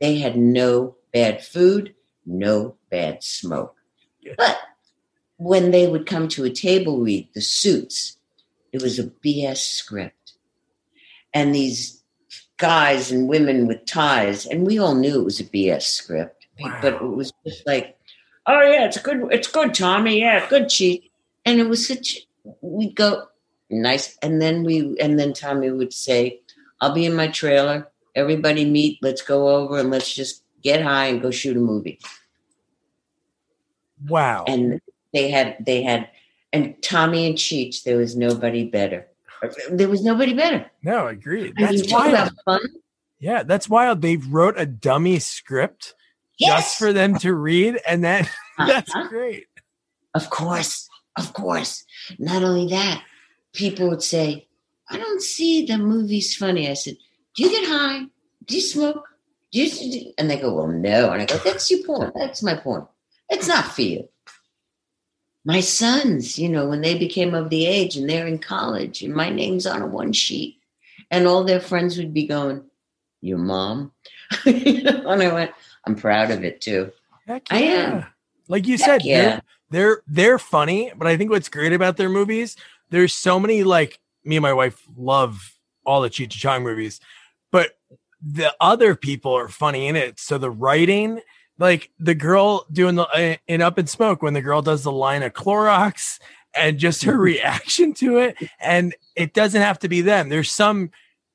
They had no bad food, no bad smoke. Yeah. But when they would come to a table read, the suits, it was a BS script. And these guys and women with ties, and we all knew it was a BS script, wow. but it was just like, oh yeah, it's good, it's good, Tommy, yeah, good Cheech. And it was such, we'd go, nice. And then we, and then Tommy would say, I'll be in my trailer. Everybody meet. Let's go over and let's just get high and go shoot a movie. Wow. And they had, they had, and Tommy and Cheech, there was nobody better. There was nobody better. No, agreed. I mean, That's wild. fun. Yeah, that's wild. They wrote a dummy script just for them to read, and that's Uh-huh. great. Of course, of course. Not only that, people would say, I don't see the movies funny. I said, Do you get high? Do you smoke? Do you? And they go, Well, no. And I go, That's your point. That's my point. It's not for you. My sons, you know, when they became of the age and they're in college and my name's on a one sheet, and all their friends would be going, Your mom? and I went, I'm proud of it too. Heck I yeah. am. Like you Heck said, yeah. they're, they're they're funny, but I think what's great about their movies, there's so many like me and my wife love all the Cheech Chong movies, but the other people are funny in it. So the writing, like the girl doing the uh, in Up in Smoke when the girl does the line of Clorox and just her reaction to it, and it doesn't have to be them. There's some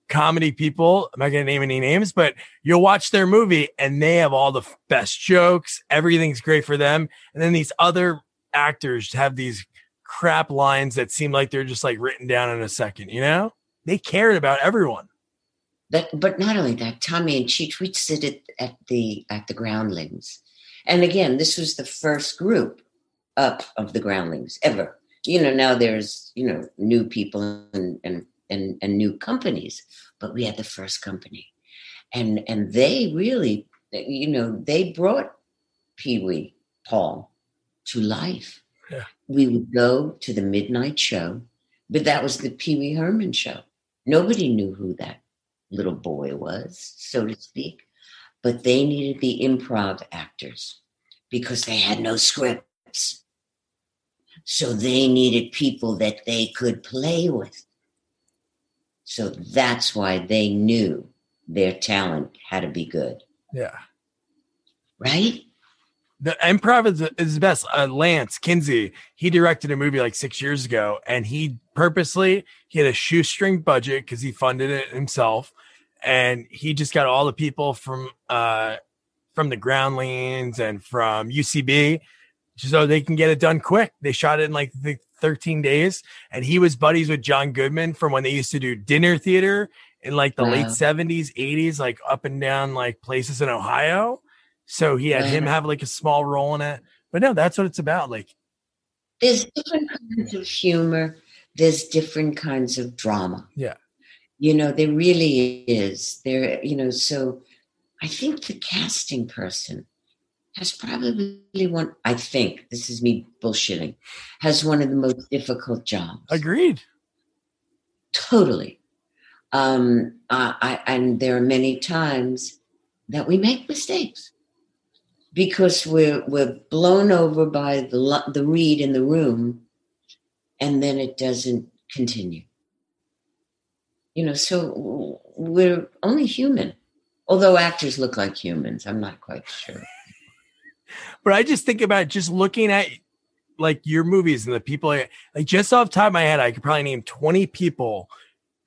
comedy people. I'm not going to name any names, but you'll watch their movie and they have all the best jokes. Everything's great for them. And then these other actors have these crap lines that seem like they're just like written down in a second, you know? They cared about everyone. That, but not only that, Tommy and Cheech, we'd sit at, at the at the Groundlings, and again, this was the first group up of the Groundlings ever. You know, now there's you know new people and and and, and new companies, but we had the first company, and and they really, you know, they brought Pee Wee Paul to life. Yeah. We would go to the midnight show, but that was the Pee Wee Herman show. Nobody knew who that little boy was, so to speak. But they needed the improv actors because they had no scripts. So they needed people that they could play with. So that's why they knew their talent had to be good, Yeah. right? The improv is, is the best. Uh, Lance Kinsey, he directed a movie like six years ago, and he purposely he had a shoestring budget because he funded it himself, and he just got all the people from uh from the Groundlings and from UCB, so they can get it done quick. They shot it in like the 13 days, and he was buddies with John Goodman from when they used to do dinner theater in like the late 70s, 80s, like up and down like places in Ohio. So he had him have like a small role in it. But no, that's what it's about. Like, There's different kinds of humor, there's different kinds of drama. Yeah. You know, there really is. There, you know, so I think the casting person has probably one, I think, this is me bullshitting, has one of the most difficult jobs. agreed. Totally. Um, I, I, and there are many times that we make mistakes because we're we're blown over by the the read in the room, and then it doesn't continue. You know, so we're only human. Although actors look like humans, I'm not quite sure. But I just think about just looking at like your movies and the people like just off the top of my head, I could probably name 20 people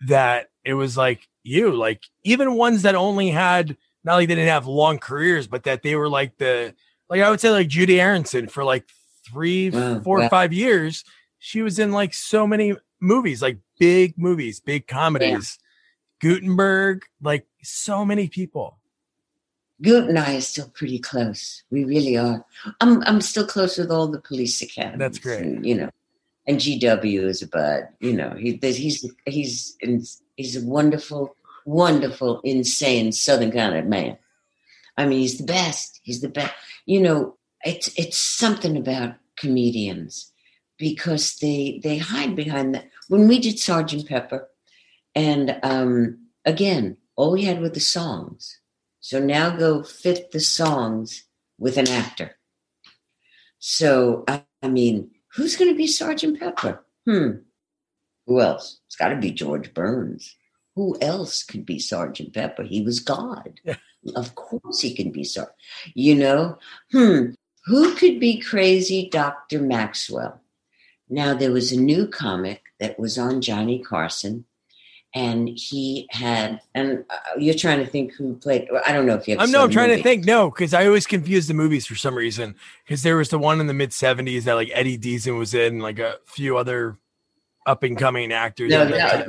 that it was like you, like even ones that only had not like they didn't have long careers, but that they were like the like I would say like Judie Aronson for like three, Wow, four, wow. five years. She was in like so many movies, like big movies, big comedies. Guttenberg, like so many people. Goot and I are still pretty close. We really are. I'm I'm still close with all the police academies. That's great. and, you know, and GW is a bud. You know, he he's he's he's a wonderful, wonderful, insane Southern kind of man. I mean, he's the best. He's the best. You know, it's it's something about comedians because they they hide behind that. When we did Sergeant Pepper, and um, again, all we had were the songs. So now go fit the songs with an actor. So I, mean, who's going to be Sergeant Pepper? Hmm. Who else? It's got to be George Burns. Who else could be Sergeant Pepper? He was God. Yeah. Of course he can be Sergeant. You know, hmm. Who could be crazy Dr. Maxwell? Now there was a new comic that was on Johnny Carson, and he had. And uh, you're trying to think who played. I don't know if you. I'm no, I'm trying to think. No, because I always confuse the movies for some reason. Because there was the one in the mid '70s that like Eddie Deezen was in, like a few other up and coming actors. No, at that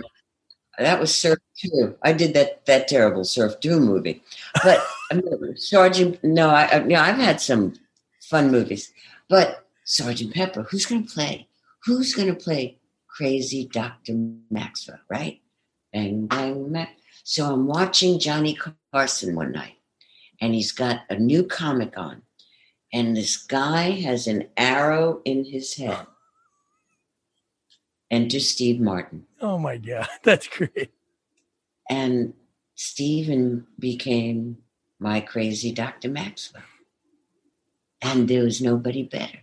that, was Surf Two. I did that that terrible Surf Two movie, but um, Sergeant. No, I, I you know, I've had some fun movies, but Sergeant Pepper. Who's going to play? Who's going to play Crazy Doctor Maxwell? Right? Bang bang Mac. So I'm watching Johnny Carson one night, and he's got a new comic on, and this guy has an arrow in his head. Enter Steve Martin. Oh my god, that's great. And Stephen became my crazy Dr. Maxwell. And there was nobody better.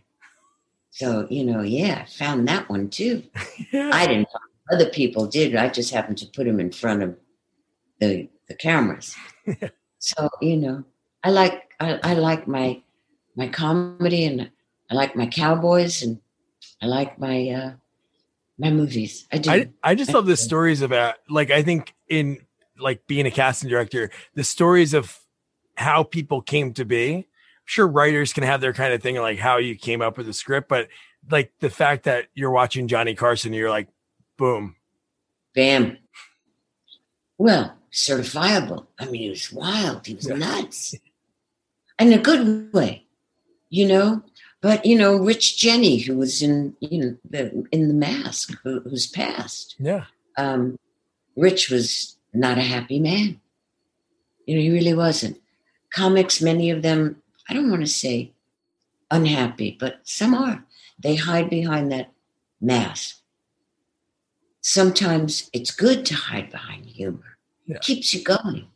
So, you know, yeah, I found that one too. Yeah. I didn't find other people did. I just happened to put him in front of the the cameras. so, you know, I like I, I like my my comedy and I like my cowboys and I like my uh my movies. I do. I I just love the stories about like I think in like being a casting director, the stories of how people came to be. I'm sure writers can have their kind of thing like how you came up with the script, but like the fact that you're watching Johnny Carson, you're like, boom. Bam. Well, certifiable. I mean, he was wild. He was Yeah. nuts. In a good way, you know. But you know, Rich Jeni, who was in you know the in the mask, who, who's passed. Yeah. Um, Rich was not a happy man. You know, he really wasn't. Comics, many of them, I don't want to say unhappy, but some are. They hide behind that mask. Sometimes it's good to hide behind humor. Yeah. Keeps you going.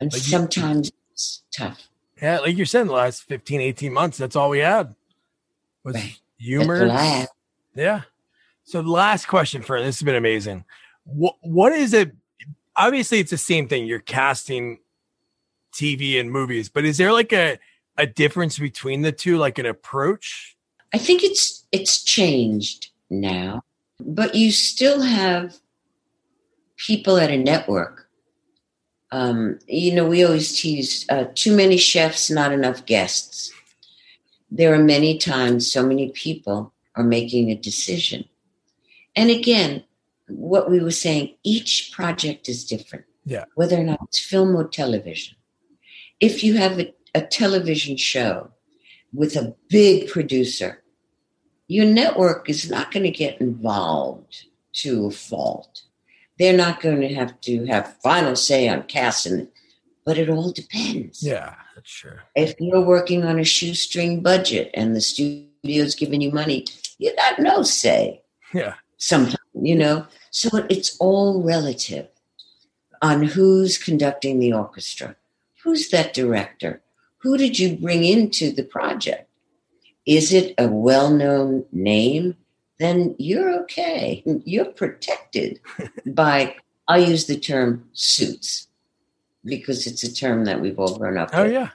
And Like you- sometimes it's tough. Yeah, like you said, the last 15, 18 months, that's all we had was Right. humor. That's what I have. Yeah. So the last question for this has been amazing. What what is it? Obviously, it's the same thing. You're casting TV and movies, but is there like a a difference between the two, like an approach? I think it's it's changed now, but you still have people at a network. Um, you know, we always tease uh, too many chefs, not enough guests. There are many times so many people are making a decision. And again, what we were saying, each project is different. Yeah. Whether or not it's film or television. If you have a, a television show with a big producer, your network is not going to get involved to a fault. They're not going to have to have final say on casting, but it all depends. Yeah, that's true. If you're working on a shoestring budget and the studio's giving you money, you got no say Yeah. sometimes, you know? So it's all relative on who's conducting the orchestra. Who's that director? Who did you bring into the project? Is it a well known name? Then you're okay. You're protected by, I use the term suits because it's a term that we've all grown up Oh with yeah.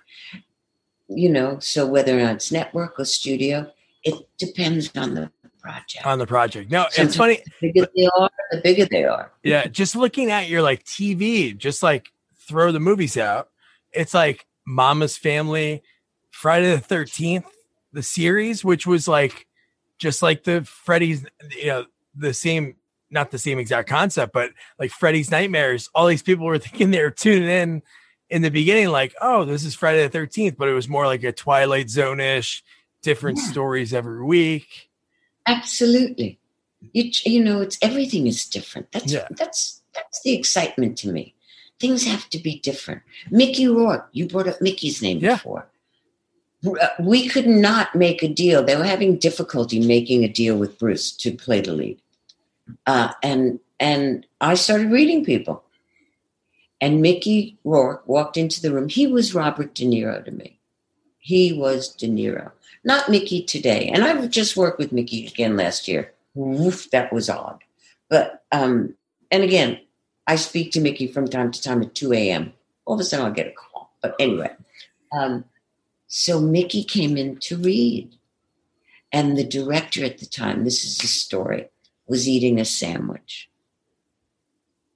you know, so whether or not it's network or studio, it depends on the project. On the project. No, it's funny. the bigger they are, the bigger they are. Yeah, just looking at your like TV, just like throw the movies out. It's like Mama's Family, Friday the Thirteenth, the series, which was like just like the Freddy's, you know, the same, not the same exact concept, but like Freddy's Nightmares. All these people were thinking they were tuning in in the beginning, like, oh, this is Friday the Thirteenth, but it was more like a Twilight Zone ish, different Yeah. stories every week. Absolutely. You, you know, it's everything is different. That's Yeah. that's that's the excitement to me. Things have to be different. Mickey Rourke, you brought up Mickey's name Yeah. before. We could not make a deal. They were having difficulty making a deal with Bruce to play the lead, uh, and and I started reading people. And Mickey Rourke walked into the room. He was Robert De Niro to me. He was De Niro, not Mickey today. And I've just worked with Mickey again last year. Woof, that was odd. But um, and again, I speak to Mickey from time to time at 2 a.m. All of a sudden I'll get a call. But anyway, um, so Mickey came in to read. And the director at the time, this is the story, was eating a sandwich.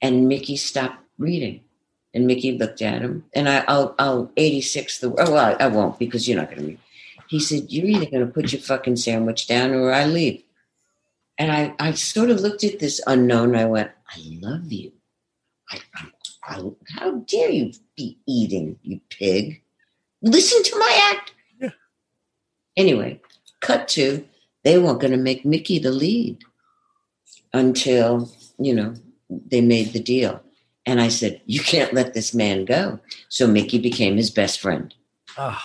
And Mickey stopped reading. And Mickey looked at him. And I, will I'll 86 the, oh, well, I won't because you're not going to read. He said, You're either going to put your fucking sandwich down or I leave. And I, I sort of looked at this unknown. I went, I love you. I, I, I, how dare you be eating, you pig? Listen to my act. Yeah. Anyway, cut to they weren't going to make Mickey the lead until, you know, they made the deal. And I said, You can't let this man go. So Mickey became his best friend. Oh.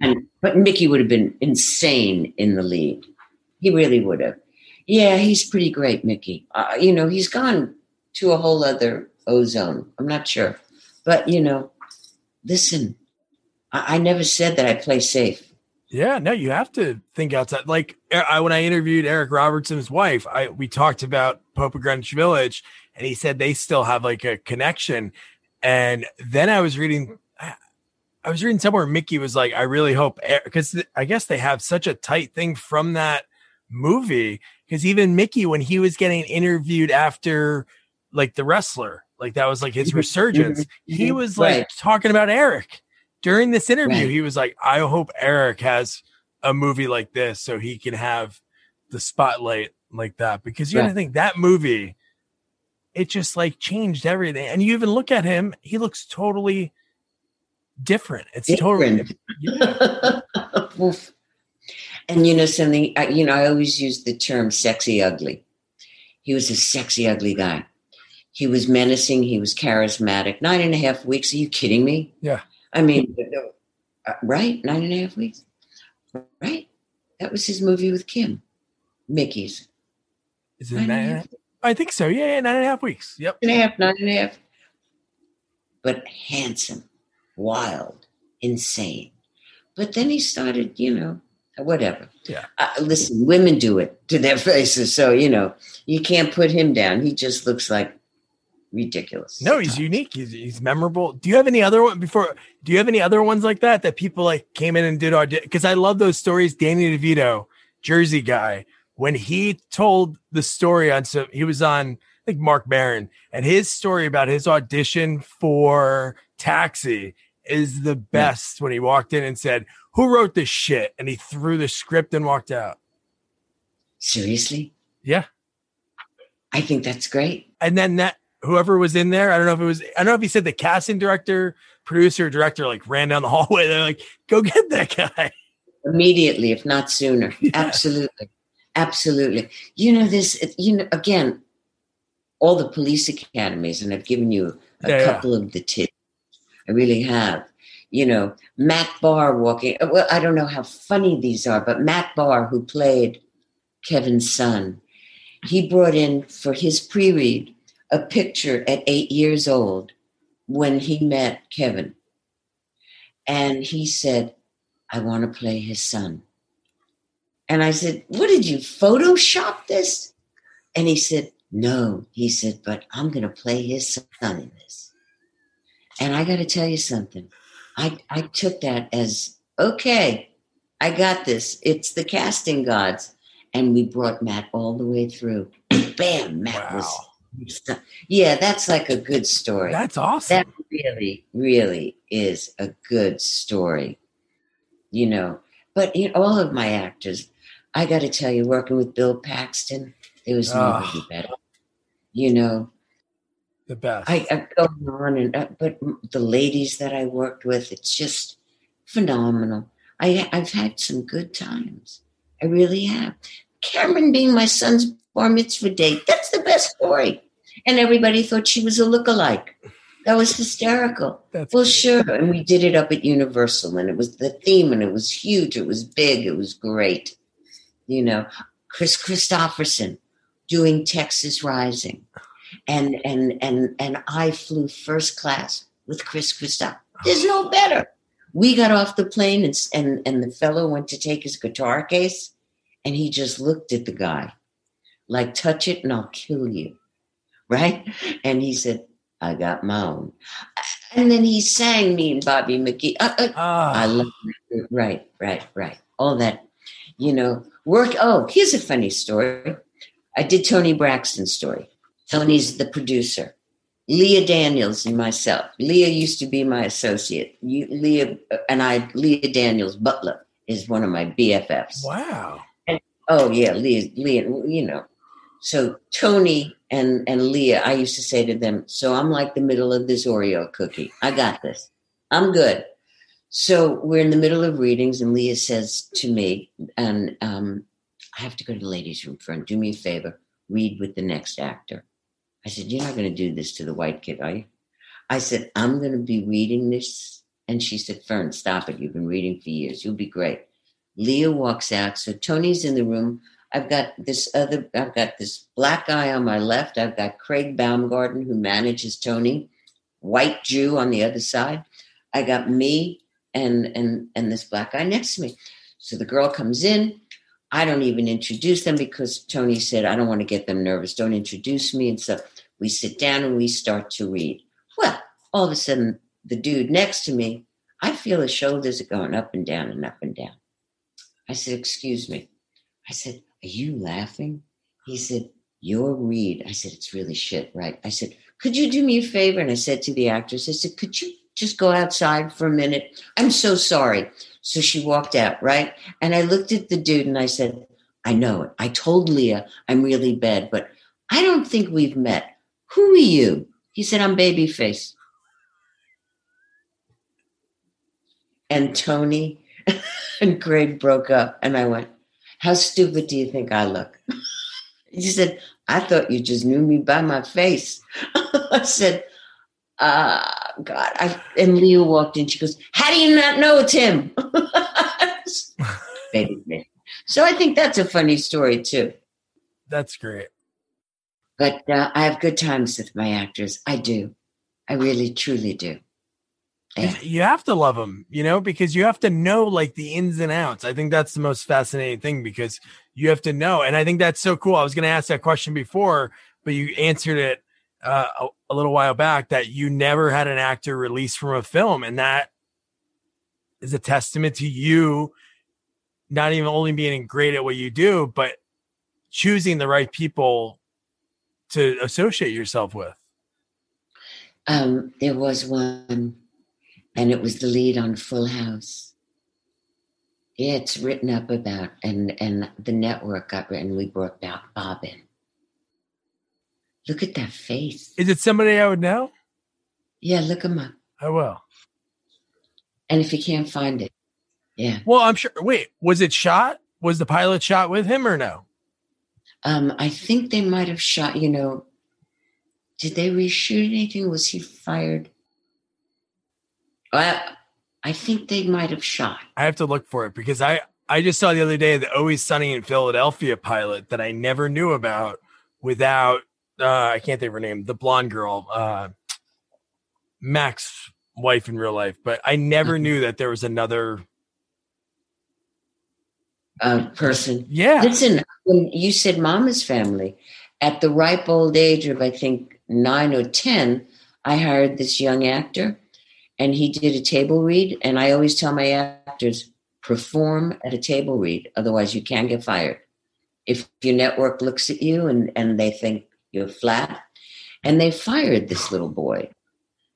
And but Mickey would have been insane in the lead. He really would have. Yeah, he's pretty great, Mickey. Uh, you know, he's gone to a whole other ozone. I'm not sure. But, you know, listen, I, I never said that I play safe. Yeah, no, you have to think outside. Like I, when I interviewed Eric Roberts's wife, I we talked about Pope of Greenwich Village, and he said they still have like a connection. And then I was reading, I was reading somewhere Mickey was like, I really hope because I guess they have such a tight thing from that movie. Because even Mickey, when he was getting interviewed after like the wrestler, like that was like his mm-hmm. resurgence, mm-hmm. he mm-hmm. was like right. talking about Eric during this interview, right. he was like, I hope Eric has a movie like this so he can have the spotlight like that. Because you right. gotta think that movie, it just like changed everything. And you even look at him, he looks totally different. It's different. totally yeah. and you know something, I, you know, I always use the term sexy ugly. He was a sexy ugly guy. He was menacing. He was charismatic. Nine and a half weeks. Are you kidding me? Yeah. I mean, uh, right? Nine and a half weeks. Right? That was his movie with Kim. Mickey's. Is it nine, nine and a half? I think so. Yeah, yeah, nine and a half weeks. Yep. Nine and a half, nine and a half. But handsome, wild, insane. But then he started, you know, whatever. Yeah. Uh, listen, women do it to their faces. So, you know, you can't put him down. He just looks like ridiculous. No, he's unique. He's, he's memorable. Do you have any other one before? Do you have any other ones like that that people like came in and did our? Because I love those stories. Danny DeVito, Jersey guy, when he told the story on so he was on I think Marc Maron and his story about his audition for Taxi is the hmm. best. Yeah. When he walked in and said, "Who wrote this shit?" and he threw the script and walked out. Seriously? Yeah. I think that's great. And then that whoever was in there. I don't know if it was, I don't know if he said the casting director, producer, director, like ran down the hallway. They're like, go get that guy. Immediately, if not sooner. Yeah. Absolutely. Absolutely. You know, this, you know, again, all the police academies, and I've given you a yeah, couple yeah. of the tips. I really have. You know, Matt Barr walking. Well, I don't know how funny these are, but Matt Barr, who played Kevin's son, he brought in for his pre read a picture at eight years old when he met Kevin. And he said, I want to play his son. And I said, What did you Photoshop this? And he said, No. He said, But I'm going to play his son in this. And I got to tell you something. I, I took that as okay, I got this. It's the casting gods. And we brought Matt all the way through. Bam, Matt wow. was yeah, that's like a good story. That's awesome. That really, really is a good story. You know, but you know, all of my actors, I got to tell you, working with Bill Paxton, there was oh. better. You know, the best. I, I go on and uh, but the ladies that I worked with, it's just phenomenal. I I've had some good times. I really have. Cameron being my son's bar mitzvah date. That's the best story. And everybody thought she was a look-alike. That was hysterical. That's well, sure. And we did it up at Universal, and it was the theme, and it was huge. It was big. It was great. You know, Kris Kristofferson doing Texas Rising, and and and and I flew first class with Kris Kristofferson. There's no better. We got off the plane, and and and the fellow went to take his guitar case, and he just looked at the guy like, touch it and I'll kill you. Right? And he said, I got my own. And then he sang me and Bobby McGee. Uh, uh, oh. I love it. Right, right, right. All that You know, work. Oh, here's a funny story. I did Toni Braxton's story. Toni's the producer. Leah Daniels and myself. Leah used to be my associate. You, Leah and I, Leah Daniels Butler is one of my BFFs. Wow. And, oh yeah, Leah, Leah, you know. So Toni and and Leah, I used to say to them, "So I'm like the middle of this Oreo cookie. I got this. I'm good." So we're in the middle of readings, and Leah says to me, and um, I have to go to the ladies' room, friend. Do me a favor, read with the next actor. I said, You're not going to do this to the white kid, are you? I said, I'm going to be reading this. And she said, Fern, stop it. You've been reading for years. You'll be great. Leah walks out. So Toni's in the room. I've got this other, I've got this black guy on my left. I've got Craig Baumgarten, who manages Toni, white Jew on the other side. I got me and and and this black guy next to me. So the girl comes in. I don't even introduce them because Toni said, I don't want to get them nervous. Don't introduce me. And so we sit down and we start to read. Well, all of a sudden, the dude next to me, I feel his shoulders are going up and down and up and down. I said, Excuse me. I said, Are you laughing? He said, Your read. I said, It's really shit, right? I said, Could you do me a favor? And I said to the actress, I said, Could you just go outside for a minute? I'm so sorry. So she walked out, right? And I looked at the dude and I said, I know it. I told Leah I'm really bad, but I don't think we've met. Who are you? He said, I'm Babyface. And Toni and Greg broke up. And I went, How stupid do you think I look? he said, I thought you just knew me by my face. I said, uh, God. I, and Leah walked in. She goes, How do you not know it's him? so I think that's a funny story, too. That's great. But uh, I have good times with my actors. I do. I really, truly do. Yeah. You have to love them, you know, because you have to know like the ins and outs. I think that's the most fascinating thing because you have to know. And I think that's so cool. I was going to ask that question before, but you answered it uh, a, a, little while back that you never had an actor released from a film, and that is a testament to you not even only being great at what you do, but choosing the right people to associate yourself with. Um, there was one, and it was the lead on Full House. Yeah, it's written up about, and and the network got written. We brought Bob Bobbin Look at that face. Is it somebody I would know? Yeah, look him up. I will. And if you can't find it, yeah. Well, I'm sure. Wait, was it shot? Was the pilot shot with him or no? Um, I think they might have shot. You know, did they reshoot anything? Was he fired? I, I think they might have shot. I have to look for it because I I just saw the other day the Always Sunny in Philadelphia pilot that I never knew about without uh, I can't think of her name, the blonde girl, uh, Mac's wife in real life, but I never mm-hmm. knew that there was another uh, person. Yeah. Listen, when you said Mama's family, at the ripe old age of I think nine or ten, I hired this young actor, and he did a table read. And I always tell my actors perform at a table read, otherwise you can get fired. If your network looks at you and and they think you're flat. And they fired this little boy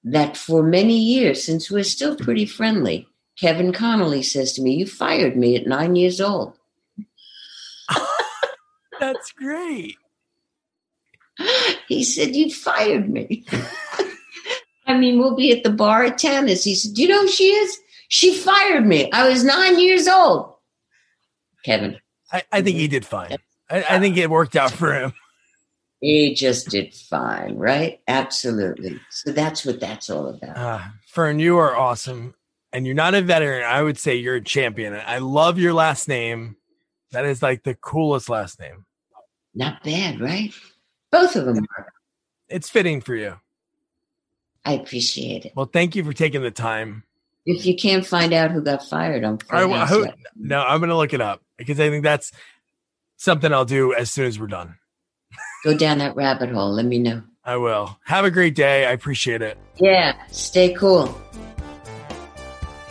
that for many years, since we're still pretty friendly, Kevin Connolly says to me, You fired me at nine years old. That's great. He said, You fired me. I mean, we'll be at the bar at tennis. He said, Do you know who she is? She fired me. I was nine years old. Kevin. I, I think he did fine. I, I think it worked out for him. He just did fine, right? Absolutely. So that's what that's all about. Uh, Fern, you are awesome. And you're not a veteran. I would say you're a champion. I love your last name. That is like the coolest last name. Not bad, right? Both of them are. It's fitting for you. I appreciate it. Well, thank you for taking the time. If you can't find out who got fired, I'm I, who, no, I'm going to look it up because I think that's something I'll do as soon as we're done go down that rabbit hole. Let me know. I will. Have a great day. I appreciate it. Yeah. Stay cool.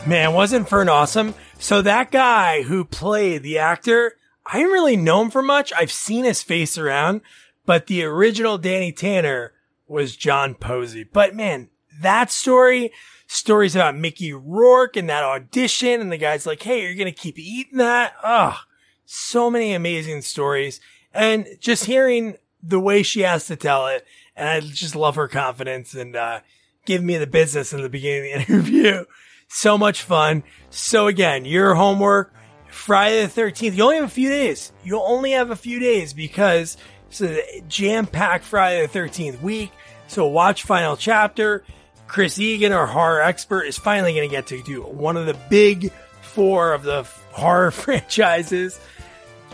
Man, wasn't Fern awesome? So that guy who played the actor, I didn't really know him for much. I've seen his face around, but the original Danny Tanner was John Posey. But man, that story, stories about Mickey Rourke and that audition, and the guy's like, hey, you're going to keep eating that? Ugh. So many amazing stories. And just hearing the way she has to tell it, and I just love her confidence and, uh, giving me the business in the beginning of the interview. So much fun. So again, your homework, Friday the 13th. You only have a few days. You only have a few days because a jam packed Friday the 13th week. So watch final chapter. Chris Egan, our horror expert, is finally going to get to do one of the big four of the horror franchises.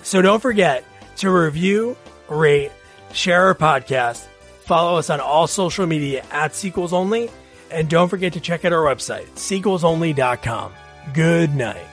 So don't forget to review, rate, share our podcast, follow us on all social media at Sequels Only, and don't forget to check out our website, sequelsonly.com. Good night.